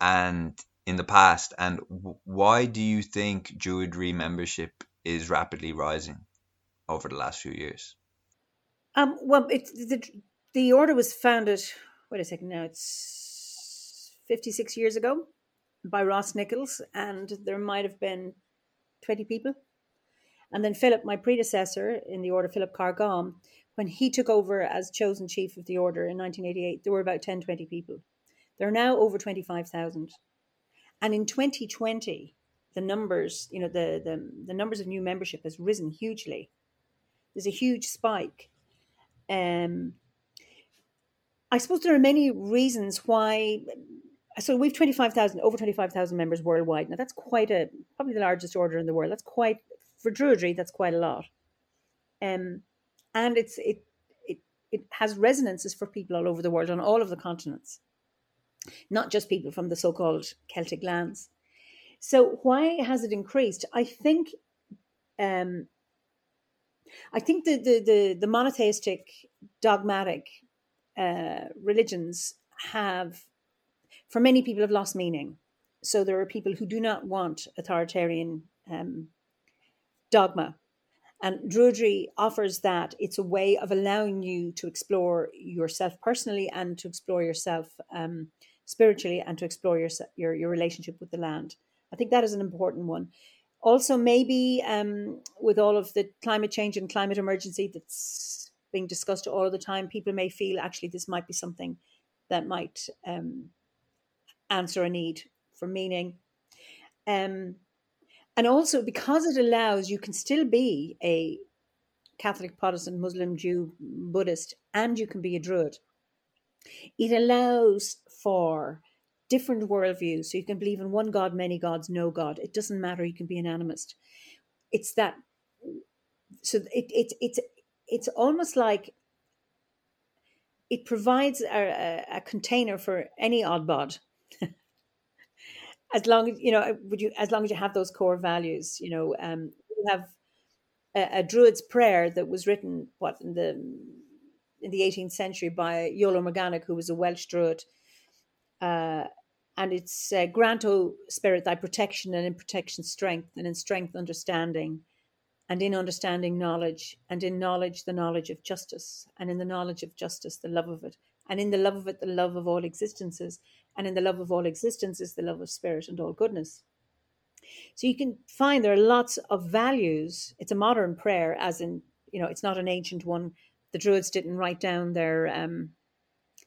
And in the past, and why do you think Druidry membership is rapidly rising over the last few years? Um, well, it, the, the order was founded, wait a second now, it's 56 years ago by Ross Nichols, and there might have been 20 people and then Philip, my predecessor in the order, Philip Carr-Gomm, when he took over as chosen chief of the order in 1988, there were about 10, 20 people. There are now over 25,000. And in 2020, the numbers, you know, the, the, the numbers of new membership has risen hugely. There's a huge spike. Um, I suppose there are many reasons why. So we've 25,000, over 25,000 members worldwide. Now that's quite a, probably the largest order in the world. That's quite for Druidry, that's quite a lot. Um, and it's it it it has resonances for people all over the world on all of the continents, not just people from the so-called Celtic lands. So why has it increased? I think, um, I think the the the, the monotheistic, dogmatic uh, religions have, for many people, have lost meaning. So there are people who do not want authoritarian um, dogma. And Druidry offers that it's a way of allowing you to explore yourself personally and to explore yourself um, spiritually and to explore your, your, your relationship with the land. I think that is an important one. Also, maybe um, with all of the climate change and climate emergency that's being discussed all of the time, people may feel actually this might be something that might um, answer a need for meaning. Um, and also because it allows you can still be a Catholic, Protestant, Muslim, Jew, Buddhist, and you can be a Druid. It allows for different worldviews. So you can believe in one God, many gods, no God. It doesn't matter. You can be an animist. It's that. So it, it it's it's almost like it provides a, a, container for any odd bod [laughs] as long as you know would you as long as you have those core values you know um you have a, a, druid's prayer that was written what in the in the 18th century by Iolo Morganwg who was a Welsh druid uh, and it's uh, grant o spirit thy protection and in protection strength and in strength understanding and in understanding knowledge and in knowledge the knowledge of justice and in the knowledge of justice the love of it and in the love of it the love of all existences and in the love of all existence is the love of spirit and all goodness. So you can find there are lots of values. It's a modern prayer, as in, you know, it's not an ancient one. The Druids didn't write down their um,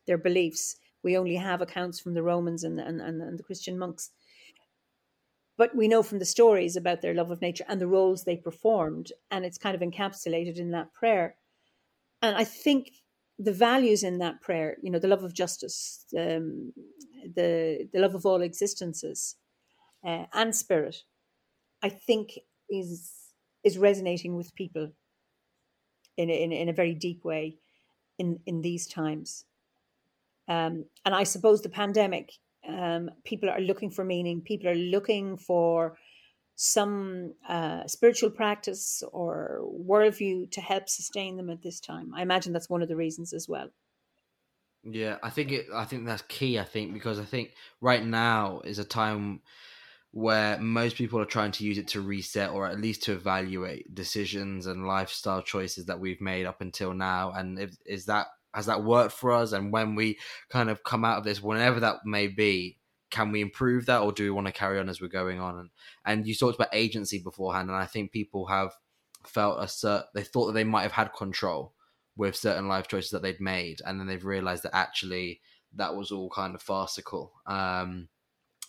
their beliefs. We only have accounts from the Romans and, and, and, the Christian monks. But we know from the stories about their love of nature and the roles they performed, and it's kind of encapsulated in that prayer. And I think the values in that prayer, you know, the love of justice, um, the the love of all existences, uh, and spirit, I think is is resonating with people in in, in a very deep way in in these times. Um, and I suppose the pandemic, um, people are looking for meaning. People are looking for some uh, spiritual practice or worldview to help sustain them at this time. I imagine that's one of the reasons as well. Yeah, I think it. I think that's key. I think because I think right now is a time where most people are trying to use it to reset or at least to evaluate decisions and lifestyle choices that we've made up until now. And if, is that has that worked for us? And when we kind of come out of this, whenever that may be, can we improve that or do we want to carry on as we're going on? And and you talked about agency beforehand, and I think people have felt a cert they thought that they might have had control with certain life choices that they'd made, and then they've realized that actually that was all kind of farcical. Um,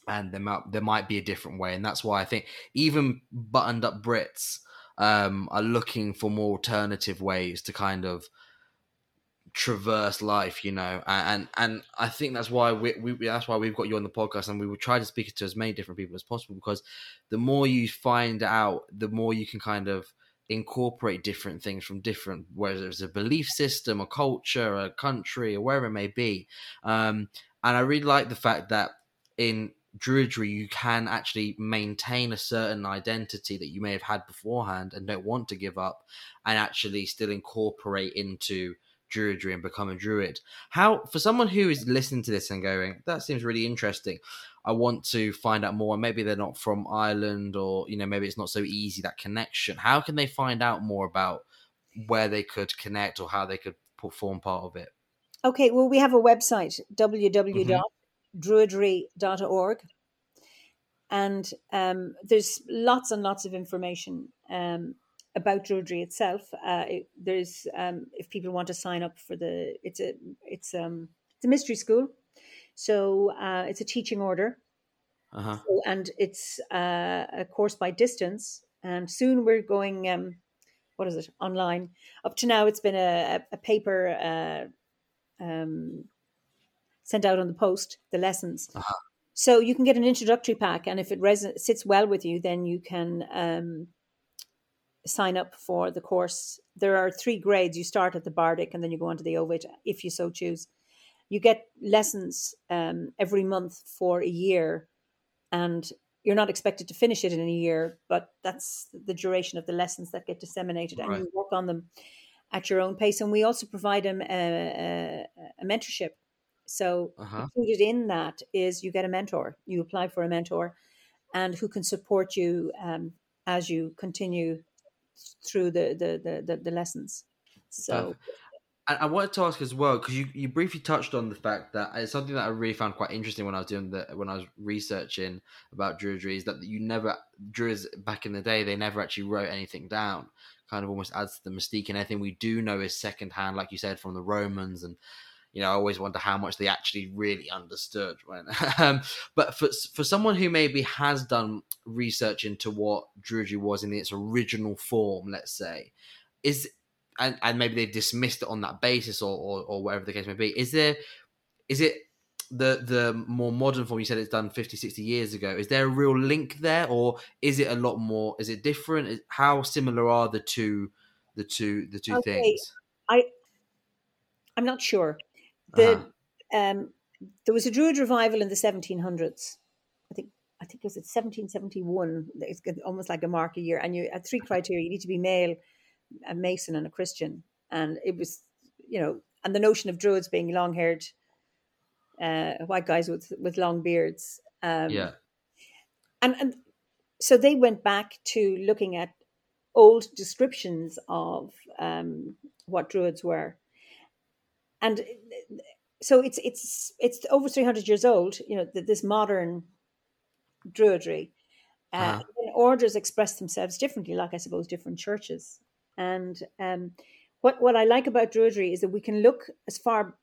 and there might there might be a different way, and that's why I think even buttoned up Brits um, are looking for more alternative ways to kind of traverse life, you know, and and I think that's why we, we that's why we've got you on the podcast, and we will try to speak to as many different people as possible because the more you find out, the more you can kind of incorporate different things from different whether it's a belief system, a culture, a country, or wherever it may be. Um, and I really like the fact that in druidry you can actually maintain a certain identity that you may have had beforehand and don't want to give up and actually still incorporate into druidry and become a druid how for someone who is listening to this and going that seems really interesting i want to find out more. Maybe they're not from ireland or you know maybe it's not so easy that connection. How can they find out more about where they could connect or how they could perform part of it? Okay well we have a website www druidry.org. And um, there's lots and lots of information um, about Druidry itself. Uh, it, there's um, if people want to sign up for the it's a it's um it's a mystery school, so uh, it's a teaching order, uh-huh. so, and it's uh, a course by distance. And soon we're going um, what is it online? Up to now, it's been a, a paper uh, um, sent out on the post, the lessons. Uh-huh. So you can get an introductory pack, and if it res- sits well with you, then you can um, sign up for the course. There are three grades. You start at the Bardic, and then you go on to the Ovate, if you so choose. You get lessons um, every month for a year, and you're not expected to finish it in a year, but that's the duration of the lessons that get disseminated, and Right. you work on them at your own pace. And we also provide them a, a, a mentorship. So Uh-huh. included in that is you get a mentor. You apply for a mentor, and who can support you um, as you continue through the the the, the, the lessons. So. And I wanted to ask as well because you, you briefly touched on the fact that it's something that I really found quite interesting when I was doing the when I was researching about druidry is that you never druids back in the day they never actually wrote anything down. Kind of almost adds to the mystique, and anything we do know is secondhand, like you said, from the Romans and you know, I always wonder how much they actually really understood. When, [laughs] um, but for for someone who maybe has done research into what Druidry was in its original form, let's say, is and, and maybe they've dismissed it on that basis or, or or whatever the case may be. Is there is it the the more modern form you said it's done 50 60 years ago is there a real link there or is it a lot more is it different Is- how similar are the two the two the two Okay. things I I'm not sure. The Uh-huh. um, there was a Druid revival in the 1700s. I think I think it was at 1771. It's almost like a mark a year, and you had three criteria: you need to be male, a Mason, and a Christian. And it was, you know, and the notion of Druids being long-haired uh, white guys with with long beards. Um, yeah and and so they went back to looking at old descriptions of um, what druids were and so it's it's it's over 300 years old you know th- this modern druidry uh, Uh-huh. and orders express themselves differently like i suppose different churches and um, what what i like about druidry is that we can look as far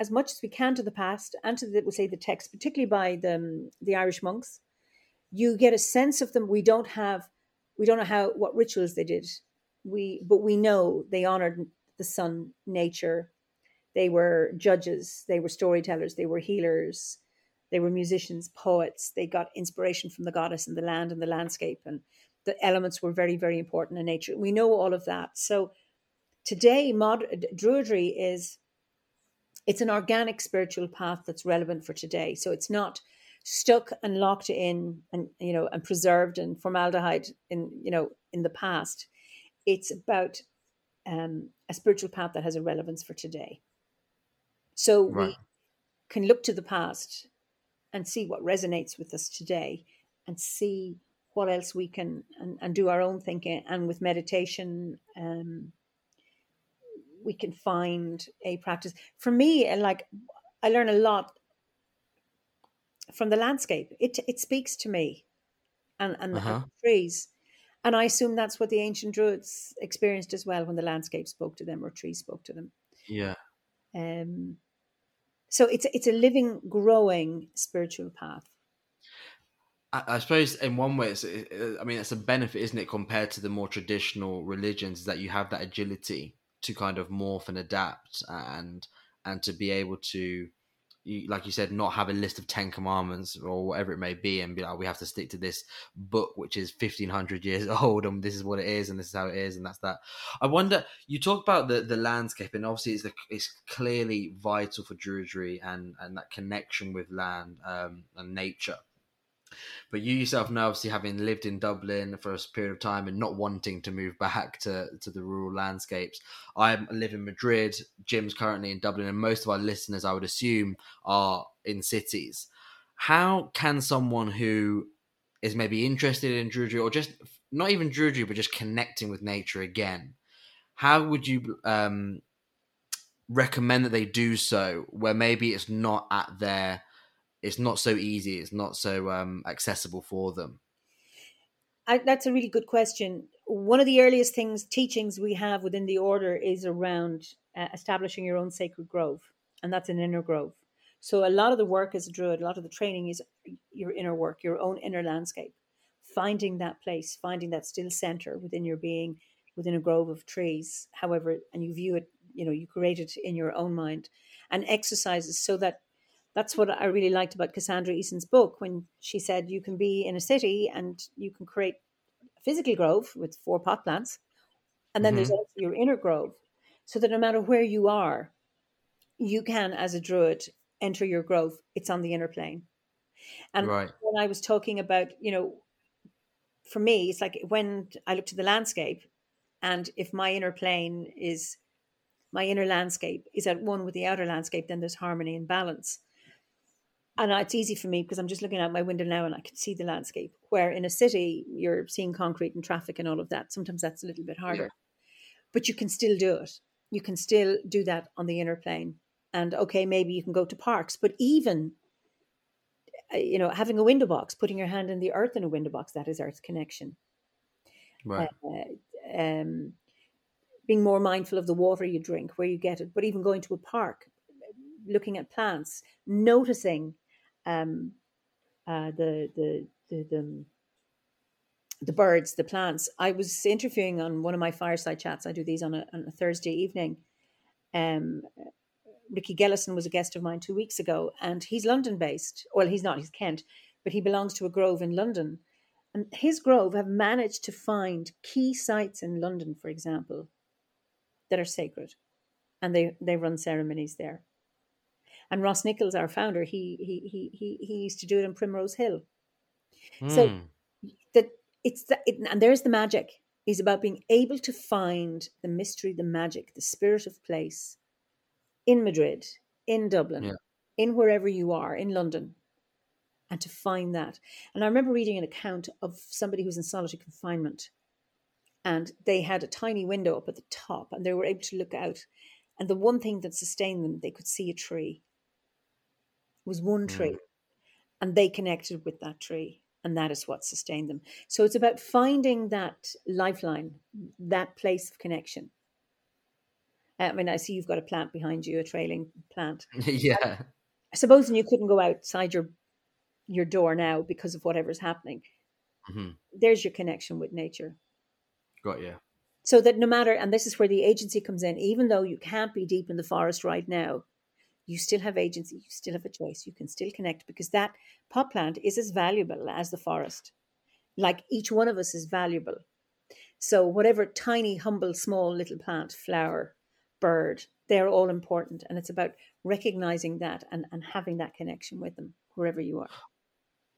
as much as we can to the past and to the we'll say the text particularly by the the irish monks. You get a sense of them. We don't have we don't know how what rituals they did. We but we know they honored the sun nature. They were judges. They were storytellers. They were healers. They were musicians poets. They got inspiration from the goddess and the land and the landscape. And the elements were very very important in nature. We know all of that. So today mod druidry is it's an organic spiritual path that's relevant for today. So it's not stuck and locked in and you know and preserved in formaldehyde in you know in the past. It's about um, a spiritual path that has a relevance for today. So we can look to the past and see what resonates with us today and see what else we can and, and do our own thinking and with meditation um, we can find a practice. For me and like i learn a lot from the landscape. It it speaks to me and and, and Uh-huh. the trees. And i assume that's what the ancient druids experienced as well when the landscape spoke to them or trees spoke to them. Yeah. Um, so it's it's a living, growing spiritual path. I, I suppose in one way, it's, it, I mean, it's a benefit, isn't it, compared to the more traditional religions, is that you have that agility to kind of morph and adapt, and and to be able to, like you said, not have a list of ten commandments or whatever it may be, and be like, we have to stick to this book which is fifteen hundred years [laughs] old, and this is what it is, and this is how it is, and that's that. I wonder. You talk about the the landscape, and obviously, it's the, it's clearly vital for Druidry and and that connection with land um, and nature but you yourself know, obviously, having lived in Dublin for a period of time and not wanting to move back to, to the rural landscapes. I live in Madrid. Jim's currently in Dublin, and most of our listeners, I would assume, are in cities. How can someone who is maybe interested in Druidry or just not even Druidry, but just connecting with nature again, how would you um, recommend that they do so where maybe it's not at their it's not so easy. It's not so um, accessible for them. I, that's a really good question. One of the earliest things teachings we have within the order is around uh, establishing your own sacred grove, and that's an inner grove. So a lot of the work as a druid, a lot of the training is your inner work, your own inner landscape, finding that place, finding that still center within your being, within a grove of trees. However, and you view it, you know, you create it in your own mind, and exercises so that that's what I really liked about Cassandra Eason's book when she said you can be in a city and you can create a physical grove with four pot plants, and then mm-hmm. there's also your inner grove, so that no matter where you are, you can, as a druid, enter your grove. It's on the inner plane. And right. when I was talking about, you know, for me, it's like when I look to the landscape, and if my inner plane is my inner landscape is at one with the outer landscape, then there's harmony and balance and it's easy for me because I'm just looking out my window now and I can see the landscape. Where in a city, you're seeing concrete and traffic and all of that. Sometimes that's a little bit harder, yeah. but you can still do it. You can still do that on the inner plane. And okay, maybe you can go to parks, but even uh, you know, having a window box, putting your hand in the earth in a window box, that is earth connection. Right. Uh, um, being more mindful of the water you drink, where you get it, but even going to a park, looking at plants, noticing um, uh, the, the, the, the, the birds, the plants. I was interviewing on one of my fireside chats. I do these on a, on a Thursday evening. Um, Ricky Gellison was a guest of mine two weeks ago, and he's London based. Well, he's not, he's Kent, but he belongs to a grove in London. And his grove have managed to find key sites in London, for example, that are sacred. And they, they run ceremonies there. And Ross Nichols, our founder, he he he he, he used to do it in Primrose Hill. Mm. So hmm. that it's it, and there's the magic. Is about being able to find the mystery, the magic, the spirit of place in Madrid, in Dublin, yeah. in wherever you are, in London, and to find that. And I remember reading an account of somebody who's in solitary confinement, and they had a tiny window up at the top, and they were able to look out. And the one thing that sustained them, they could see a tree was one mm. tree, mm. and they connected with that tree, and that is what sustained them. So it's about finding that lifeline, that place of connection. I mean, I see you've got a plant behind you, a trailing plant. [laughs] yeah. i Supposing you couldn't go outside your your door now because of whatever's happening. Mm-hmm. There's your connection with nature. Got you. So that no matter, and this is where the agency comes in, even though you can't be deep in the forest right now, you still have agency, you still have a choice, you can still connect because that pot plant is as valuable as the forest. Like each one of us is valuable. So, whatever tiny, humble, small little plant, flower, bird, they're all important. And it's about recognizing that and, and having that connection with them wherever you are.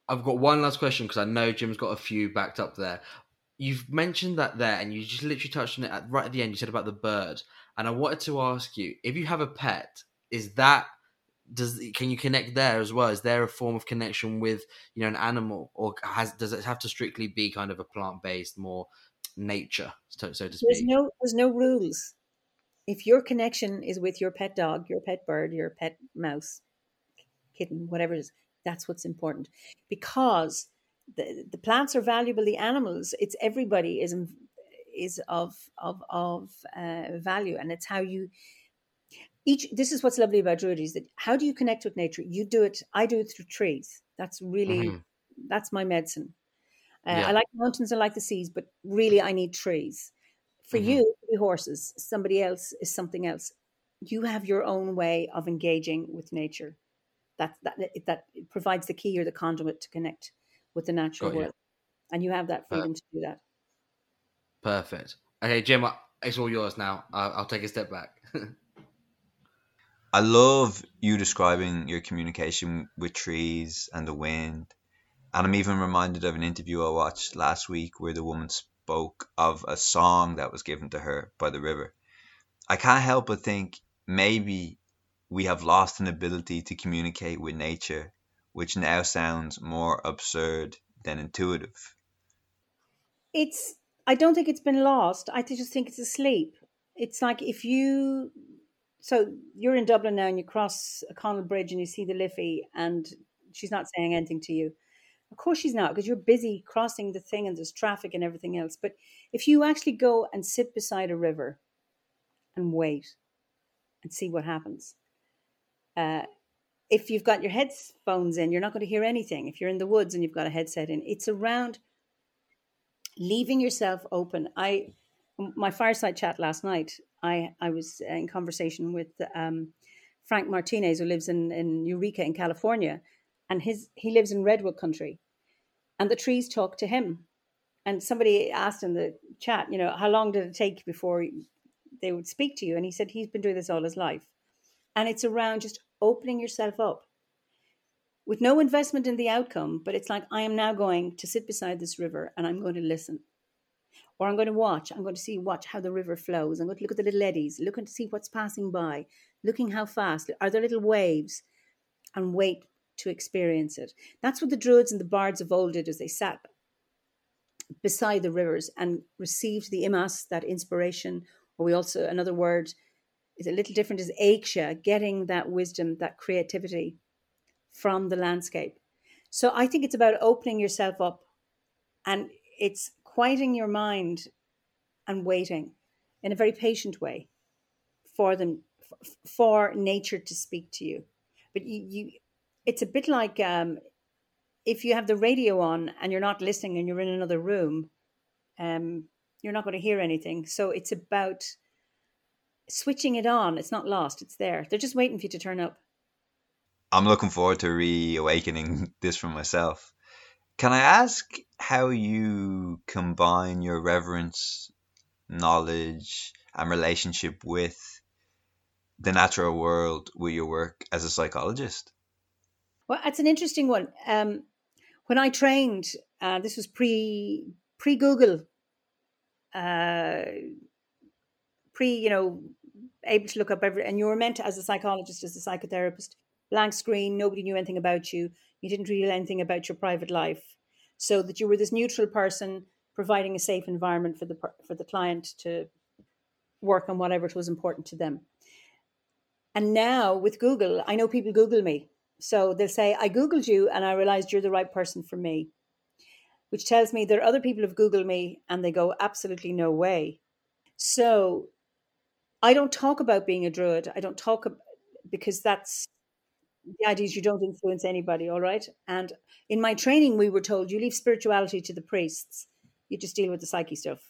I've got one last question because I know Jim's got a few backed up there. You've mentioned that there, and you just literally touched on it at, right at the end. You said about the bird, and I wanted to ask you if you have a pet is that does can you connect there as well? Is there a form of connection with you know an animal, or has does it have to strictly be kind of a plant based, more nature, so, so to speak? There's no there's no rules. If your connection is with your pet dog, your pet bird, your pet mouse, kitten, whatever it is, that's what's important because the, the plants are valuable. The animals, it's everybody is is of of of uh, value, and it's how you each this is what's lovely about druid is that how do you connect with nature you do it i do it through trees that's really mm-hmm. that's my medicine. Uh, Yeah. I like mountains, I like the seas, but really, I need trees. For Mhm. you, the horses. Somebody else is something else. You have your own way of engaging with nature. That that that provides the key or the conduit to connect with the natural Got you. world, and you have that freedom to do that. Perfect. Okay, Jim, it's all yours now. I'll, I'll take a step back. [laughs] I love you describing your communication with trees and the wind. And I'm even reminded of an interview I watched last week where the woman spoke of a song that was given to her by the river. I can't help but think maybe we have lost an ability to communicate with nature, which now sounds more absurd than intuitive. It's. I don't think it's been lost. I just think it's asleep. It's like if you. So you're in Dublin now, and you cross O'Connell Bridge, and you see the Liffey, and she's not saying anything to you. Of course, she's not, because you're busy crossing the thing, and there's traffic and everything else. But if you actually go and sit beside a river, and wait, and see what happens. Uh, if you've got your headphones in, you're not going to hear anything. If you're in the woods and you've got a headset in, it's around leaving yourself open. I my fireside chat last night. I I was in conversation with um, Frank Martinez, who lives in in Eureka in California, and his he lives in redwood country, and the trees talk to him. And somebody asked in the chat, you know, how long did it take before they would speak to you? And he said he's been doing this all his life, and it's around just opening yourself up with no investment in the outcome, but it's like I am now going to sit beside this river and I'm going to listen. Or I'm going to watch, I'm going to see watch how the river flows. I'm going to look at the little eddies, looking to see what's passing by, looking how fast, are there little waves, and wait to experience it. That's what the druids and the bards of old did as they sat beside the rivers and received the Imbas, that inspiration, or we also another word is a little different is aiksha, getting that wisdom, that creativity from the landscape. So I think it's about opening yourself up and it's quieting your mind and waiting in a very patient way for them for nature to speak to you. But you, you it's a bit like um, if you have the radio on and you're not listening and you're in another room, um, you're not going to hear anything. So it's about switching it on. It's not lost. It's there. They're just waiting for you to turn up. I'm looking forward to reawakening [laughs] this for myself. Can I ask how you combine your reverence, knowledge, and relationship with the natural world with your work as a psychologist? Well, that's an interesting one. Um, when I trained, uh, this was pre pre Google, uh, pre you know, able to look up every, and you were meant as a psychologist, as a psychotherapist, blank screen, nobody knew anything about you. You didn't reveal anything about your private life, so that you were this neutral person providing a safe environment for the for the client to work on whatever it was important to them. And now with Google, I know people Google me. So they'll say, I Googled you and I realized you're the right person for me, which tells me there are other people who have Googled me and they go, absolutely no way. So I don't talk about being a druid. I don't talk ab- because that's the idea is you don't influence anybody, all right? And in my training, we were told you leave spirituality to the priests, you just deal with the psyche stuff.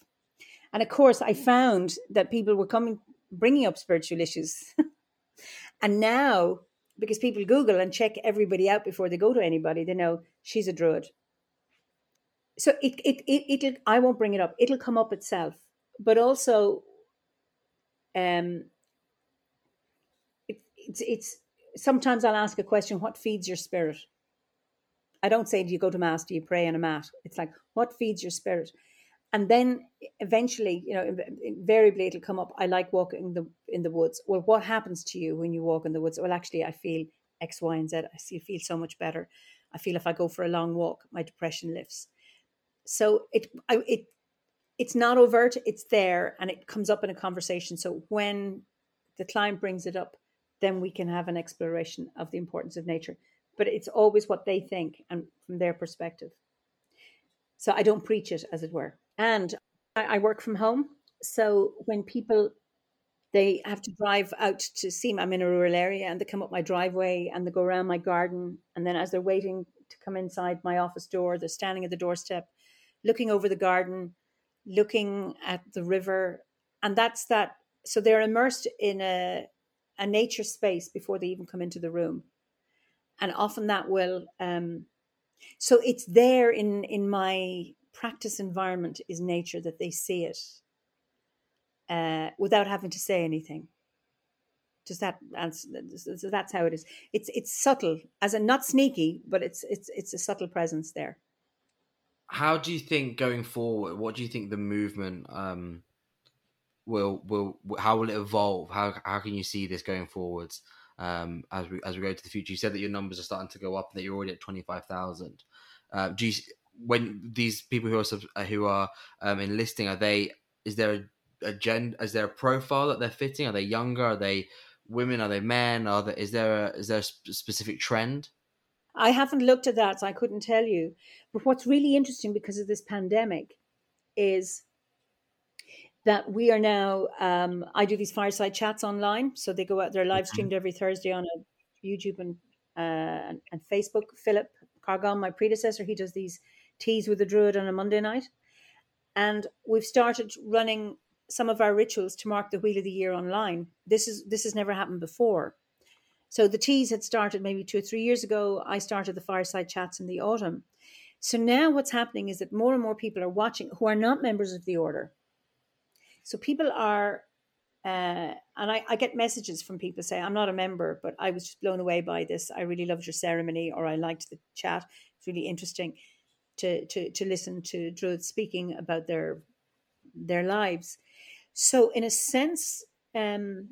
And of course, I found that people were coming, bringing up spiritual issues. [laughs] and now, because people Google and check everybody out before they go to anybody, they know she's a druid. So it, it, it, it'll, I won't bring it up. It'll come up itself. But also, um, it, it's, it's, sometimes I'll ask a question, what feeds your spirit? I don't say, do you go to mass? Do you pray on a mat? It's like, what feeds your spirit? And then eventually, you know, invariably it'll come up. I like walking in the in the woods. Well, what happens to you when you walk in the woods? Well, actually, I feel X, Y, and Z. I feel so much better. I feel if I go for a long walk, my depression lifts. So it, I, it, it's not overt. It's there, and it comes up in a conversation. So when the client brings it up, then we can have an exploration of the importance of nature. But it's always what they think and from their perspective. So I don't preach it, as it were. And I, I work from home. So when people they have to drive out to see me, I'm in a rural area, and they come up my driveway and they go around my garden, and then as they're waiting to come inside my office door. They're standing at the doorstep, looking over the garden, looking at the river. And that's that. So they're immersed in a, a nature space before they even come into the room. And often that will, um, so it's there in, in my practice environment is nature that they see it uh, without having to say anything. Does that answer? So that's how it is. It's it's subtle, as a not sneaky, but it's it's it's a subtle presence there. How do you think going forward? What do you think the movement um, will will how will it evolve? How how can you see this going forwards um, as we as we go to the future? You said that your numbers are starting to go up, and that you're already at twenty five thousand. Uh, do you when these people who are who are um, enlisting are they? Is there a a gen is there a profile that they're fitting are they younger are they women are they men are there is there a is there a specific trend i haven't looked at that so i couldn't tell you but what's really interesting because of this pandemic is that we are now um, i do these fireside chats online so they go out they're live mm-hmm. streamed every thursday on a youtube and uh, and, and facebook philip Carr-Gomm my predecessor he does these teas with the druid on a monday night and we've started running some of our rituals to mark the wheel of the year online. This is this has never happened before. So the teas had started maybe two or three years ago. I started the fireside chats in the autumn. So now what's happening is that more and more people are watching who are not members of the order. So people are, uh, and I, I get messages from people saying, I'm not a member, but I was just blown away by this. I really loved your ceremony, or I liked the chat. It's really interesting to to to listen to druids speaking about their their lives. So, in a sense, um,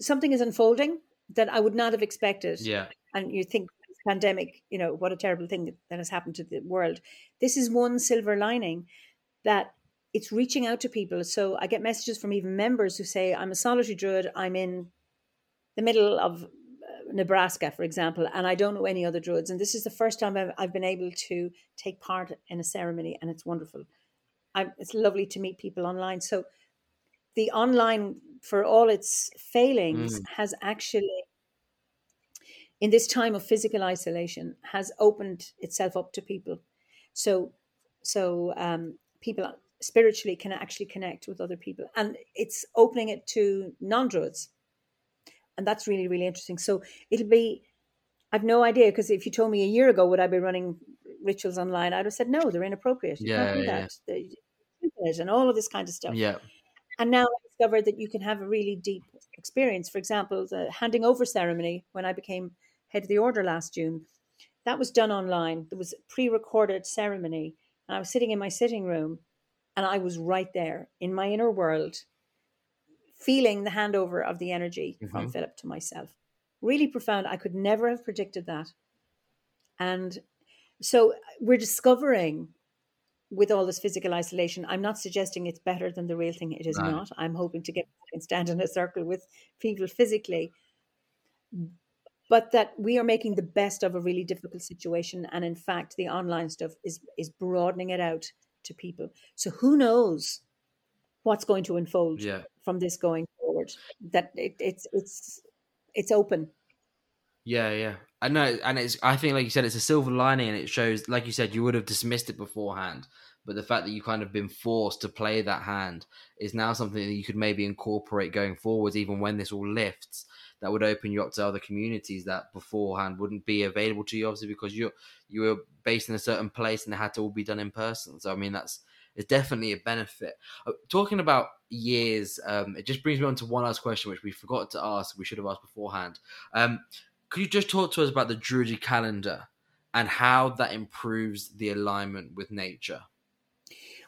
something is unfolding that I would not have expected. Yeah. And you think pandemic, you know, what a terrible thing that has happened to the world. This is one silver lining that it's reaching out to people. So I get messages from even members who say, I'm a solitary druid, I'm in the middle of uh, Nebraska, for example, and I don't know any other druids. And this is the first time I've, I've been able to take part in a ceremony, and it's wonderful. I'm, it's lovely to meet people online. So the online, for all its failings, mm. has actually, in this time of physical isolation, has opened itself up to people. So, so um, people spiritually can actually connect with other people, and it's opening it to non-druids, and that's really really interesting. So it'll be. I've no idea because if you told me a year ago would I be running rituals online, I'd have said no, they're inappropriate. You yeah, yeah. And all of this kind of stuff. Yeah. And now I discovered that you can have a really deep experience. For example, the handing over ceremony when I became head of the order last June, that was done online. There was a pre-recorded ceremony, and I was sitting in my sitting room, and I was right there in my inner world, feeling the handover of the energy mm-hmm. from Philip to myself. Really profound. I could never have predicted that. And so we're discovering with all this physical isolation, I'm not suggesting it's better than the real thing. It is right. not. I'm hoping to get and stand in a circle with people physically, but that we are making the best of a really difficult situation. And in fact, the online stuff is is broadening it out to people. So who knows what's going to unfold yeah. from this going forward? That it, it's it's it's open. Yeah, yeah. I know, and it's. I think, like you said, it's a silver lining, and it shows, like you said, you would have dismissed it beforehand, but the fact that you kind of been forced to play that hand is now something that you could maybe incorporate going forwards, even when this all lifts. That would open you up to other communities that beforehand wouldn't be available to you, obviously, because you you were based in a certain place and it had to all be done in person. So, I mean, that's it's definitely a benefit. Uh, talking about years, um, it just brings me on to one last question, which we forgot to ask. We should have asked beforehand. Um, could you just talk to us about the Druidic calendar and how that improves the alignment with nature?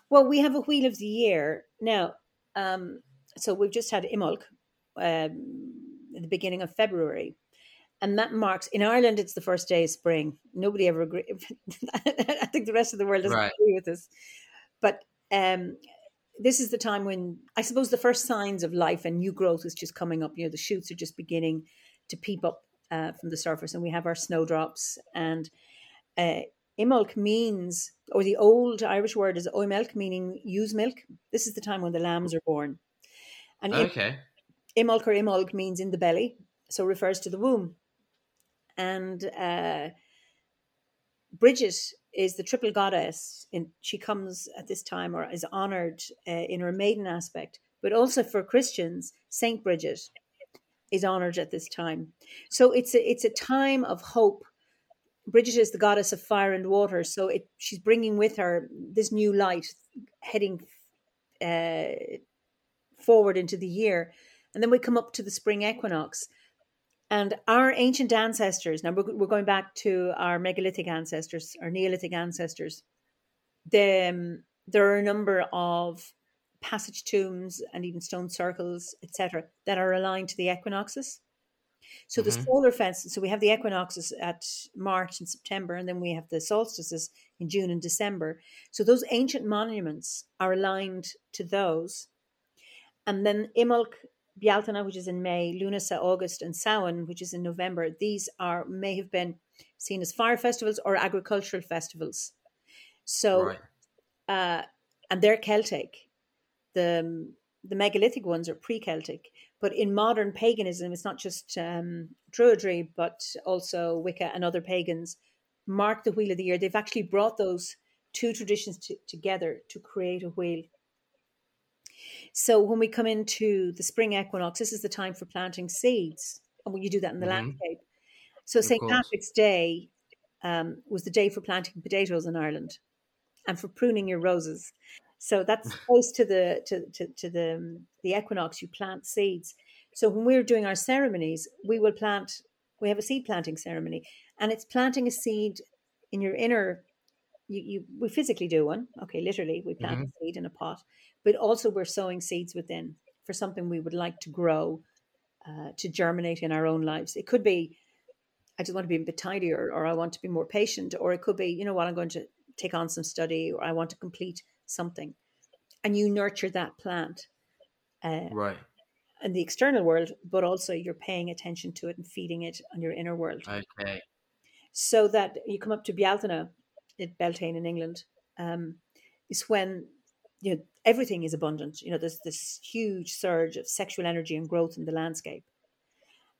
Well, we have a wheel of the year now. Um, so we've just had Imbolc um, the beginning of February, and that marks in Ireland it's the first day of spring. Nobody ever agree. [laughs] I think the rest of the world doesn't right. agree with this, but um, this is the time when I suppose the first signs of life and new growth is just coming up. You know, the shoots are just beginning to peep up uh, from the surface, and we have our snowdrops. And uh, Imbolc means, or the old Irish word is oimelc, meaning ewes milk. This is the time when the lambs are born. And okay. Imbolc or Imbolg means in the belly, so refers to the womb. And uh, Bridget is the triple goddess. In she comes at this time or is honored uh, in her maiden aspect, but also for Christians, Saint Bridget is honored at this time. So it's a, it's a time of hope. Bridget is the goddess of fire and water, so it, she's bringing with her this new light, heading uh, forward into the year, and then we come up to the spring equinox, and our ancient ancestors. Now we're, we're going back to our megalithic ancestors, our Neolithic ancestors. The, um, there are a number of passage tombs and even stone circles, etc., that are aligned to the equinoxes. So the Mhm. solar fence, so we have the equinoxes at March and September, and then we have the solstices in June and December. So those ancient monuments are aligned to those. And then Imbolc, Bealtaine, which is in May, Lunasa, August, and Samhain, which is in November, these are may have been seen as fire festivals or agricultural festivals. So right. uh, and they're Celtic. The the megalithic ones are pre-Celtic, but in modern paganism, it's not just um, Druidry, but also Wicca and other pagans mark the wheel of the year. They've actually brought those two traditions to, together to create a wheel. So when we come into the spring equinox, this is the time for planting seeds, and you do that in the Mhm. landscape. So St. course. Patrick's Day um, was the day for planting potatoes in Ireland and for pruning your roses. So that's [laughs] close to the to, to, to the um, the equinox. You plant seeds. So when we're doing our ceremonies, we will plant. We have a seed planting ceremony, and it's planting a seed in your inner. You, you we physically do one. Okay, literally, we plant a seed in a pot, but also we're sowing seeds within for something we would like to grow, uh, to germinate in our own lives. It could be, I just want to be a bit tidier, or I want to be more patient, or it could be, you know what, I'm going to take on some study, or I want to complete something, and you nurture that plant uh, Right. in the external world, but also you're paying attention to it and feeding it on your inner world, Okay. so that you come up to Bealtaine, at Beltane in England, um, is when you know everything is abundant. You know, there's this huge surge of sexual energy and growth in the landscape.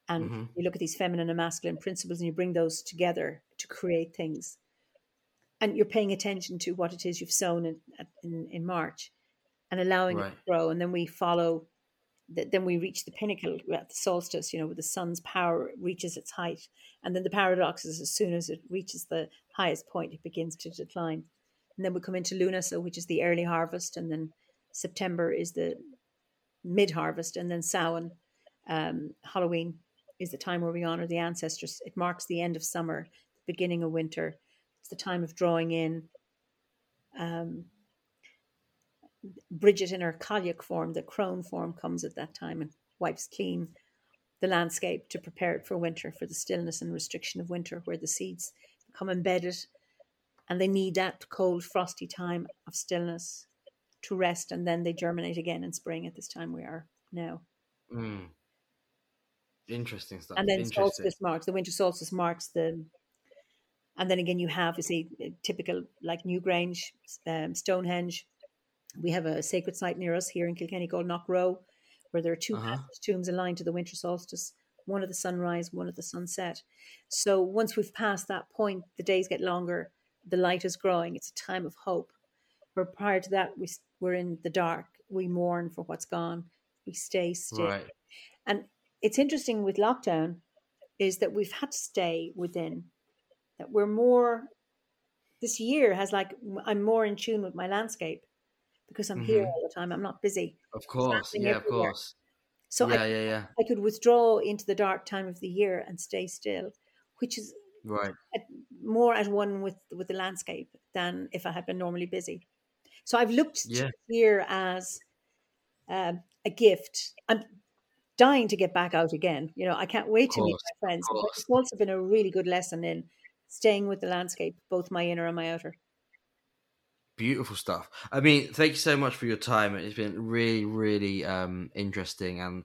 And Mhm. you look at these feminine and masculine principles and you bring those together to create things. And you're paying attention to what it is you've sown in, in, in March and allowing it to grow. And then we follow, the, then we reach the pinnacle at the solstice, you know, where the sun's power reaches its height. And then the paradox is as soon as it reaches the highest point, it begins to decline. And then we come into Lunasa which is the early harvest. And then September is the mid harvest. And then Samhain, um, Halloween, is the time where we honor the ancestors. It marks the end of summer, the beginning of winter. It's the time of drawing in. Um, Bridget in her Cailleach form, the crone form, comes at that time and wipes clean the landscape to prepare it for winter, for the stillness and restriction of winter, where the seeds become embedded and they need that cold, frosty time of stillness to rest, and then they germinate again in spring at this time we are now. Mm. Interesting stuff. and then solstice marks the winter solstice marks the and then again you have you see typical like Newgrange, um, Stonehenge. We have a sacred site near us here in Kilkenny called Knockroe, where there are 2 Uh-huh. tombs aligned to the winter solstice, one at the sunrise, one at the sunset. So once we've passed that point, the days get longer, the light is growing. It's a time of hope. Where prior to that, we we're in the dark. We mourn for what's gone. We stay still. Right. And it's interesting with lockdown is that we've had to stay within, that we're more, this year has like, I'm more in tune with my landscape because I'm here Mhm. all the time. I'm not busy. Of course. Yeah, of course. So yeah, I, yeah, yeah. I could withdraw into the dark time of the year and stay still, which is Right. at, more at one with, with the landscape than if I had been normally busy. So I've looked Yeah. here as um, a gift. I'm dying to get back out again. You know, I can't wait to meet my friends. But it's also been a really good lesson in staying with the landscape, both my inner and my outer. Beautiful stuff. I mean, thank you so much for your time. It's been really, really um, interesting and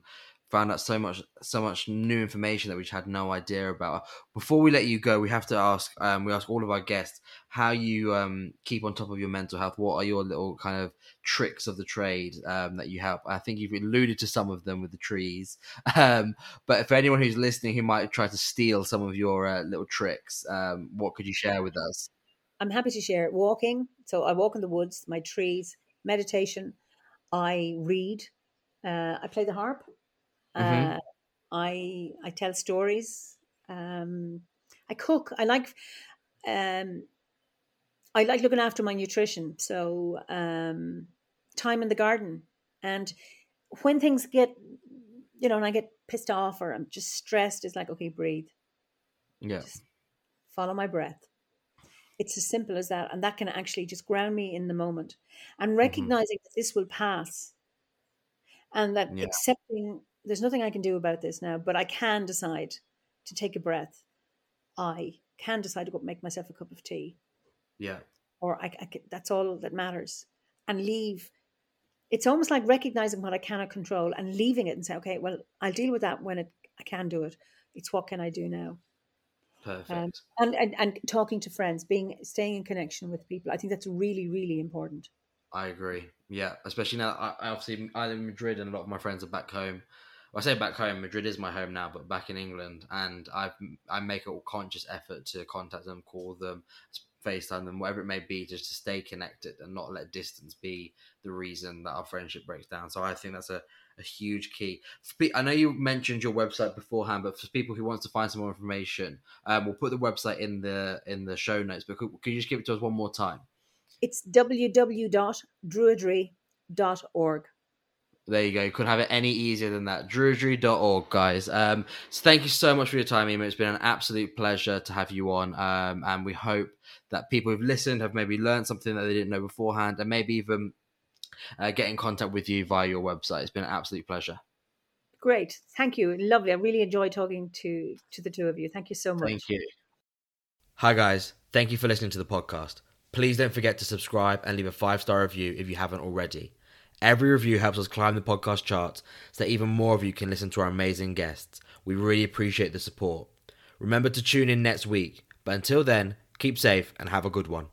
found out so much, so much new information that we had no idea about. Before we let you go, we have to ask. Um, we ask all of our guests how you um, keep on top of your mental health. What are your little kind of tricks of the trade um, that you have? I think you've alluded to some of them with the trees. [laughs] Um, but for anyone who's listening who might try to steal some of your uh, little tricks, um, what could you share with us? I'm happy to share it. walking. So I walk in the woods, my trees, meditation. I read. Uh, I play the harp. Mhm. Uh, I I tell stories. Um, I cook. I like. Um, I like looking after my nutrition. So um, time in the garden, and when things get, you know, and I get pissed off or I'm just stressed, it's like okay, breathe Yeah. follow my breath. It's as simple as that. And that can actually just ground me in the moment and recognizing that this will pass and that Yeah. accepting there's nothing I can do about this now, but I can decide to take a breath. I can decide to go make myself a cup of tea Yeah. or I, I can, that's all that matters and leave. It's almost like recognizing what I cannot control and leaving it and say, okay, well, I'll deal with that when it, I can do it. It's what can I do now? Perfect. Um, and, and and talking to friends, being staying in connection with people. I think that's really really important. I agree. Yeah, especially now. I, I obviously I live in Madrid, and a lot of my friends are back home. Well, I say back home. Madrid is my home now, but back in England, and I I make a conscious effort to contact them, call them, FaceTime them, whatever it may be, just to stay connected and not let distance be the reason that our friendship breaks down. So I think that's a, a huge key. I know you mentioned your website beforehand, but for people who want to find some more information, um, we'll put the website in the in the show notes. But could, could you just give it to us one more time? It's www.druidry.org. There you go. You couldn't have it any easier than that. Druidry.org, guys. Um, so thank you so much for your time, Eimear. It's been an absolute pleasure to have you on. Um, and we hope that people who've listened have maybe learned something that they didn't know beforehand and maybe even uh, get in contact with you via your website. It's been an absolute pleasure. Great, thank you, lovely. I really enjoyed talking to to the two of you. Thank you so much. Thank you. Hi, guys. Thank you for listening to the podcast. Please don't forget to subscribe and leave a five star review if you haven't already. Every review helps us climb the podcast charts so that even more of you can listen to our amazing guests. We really appreciate the support. Remember to tune in next week. But until then, keep safe and have a good one.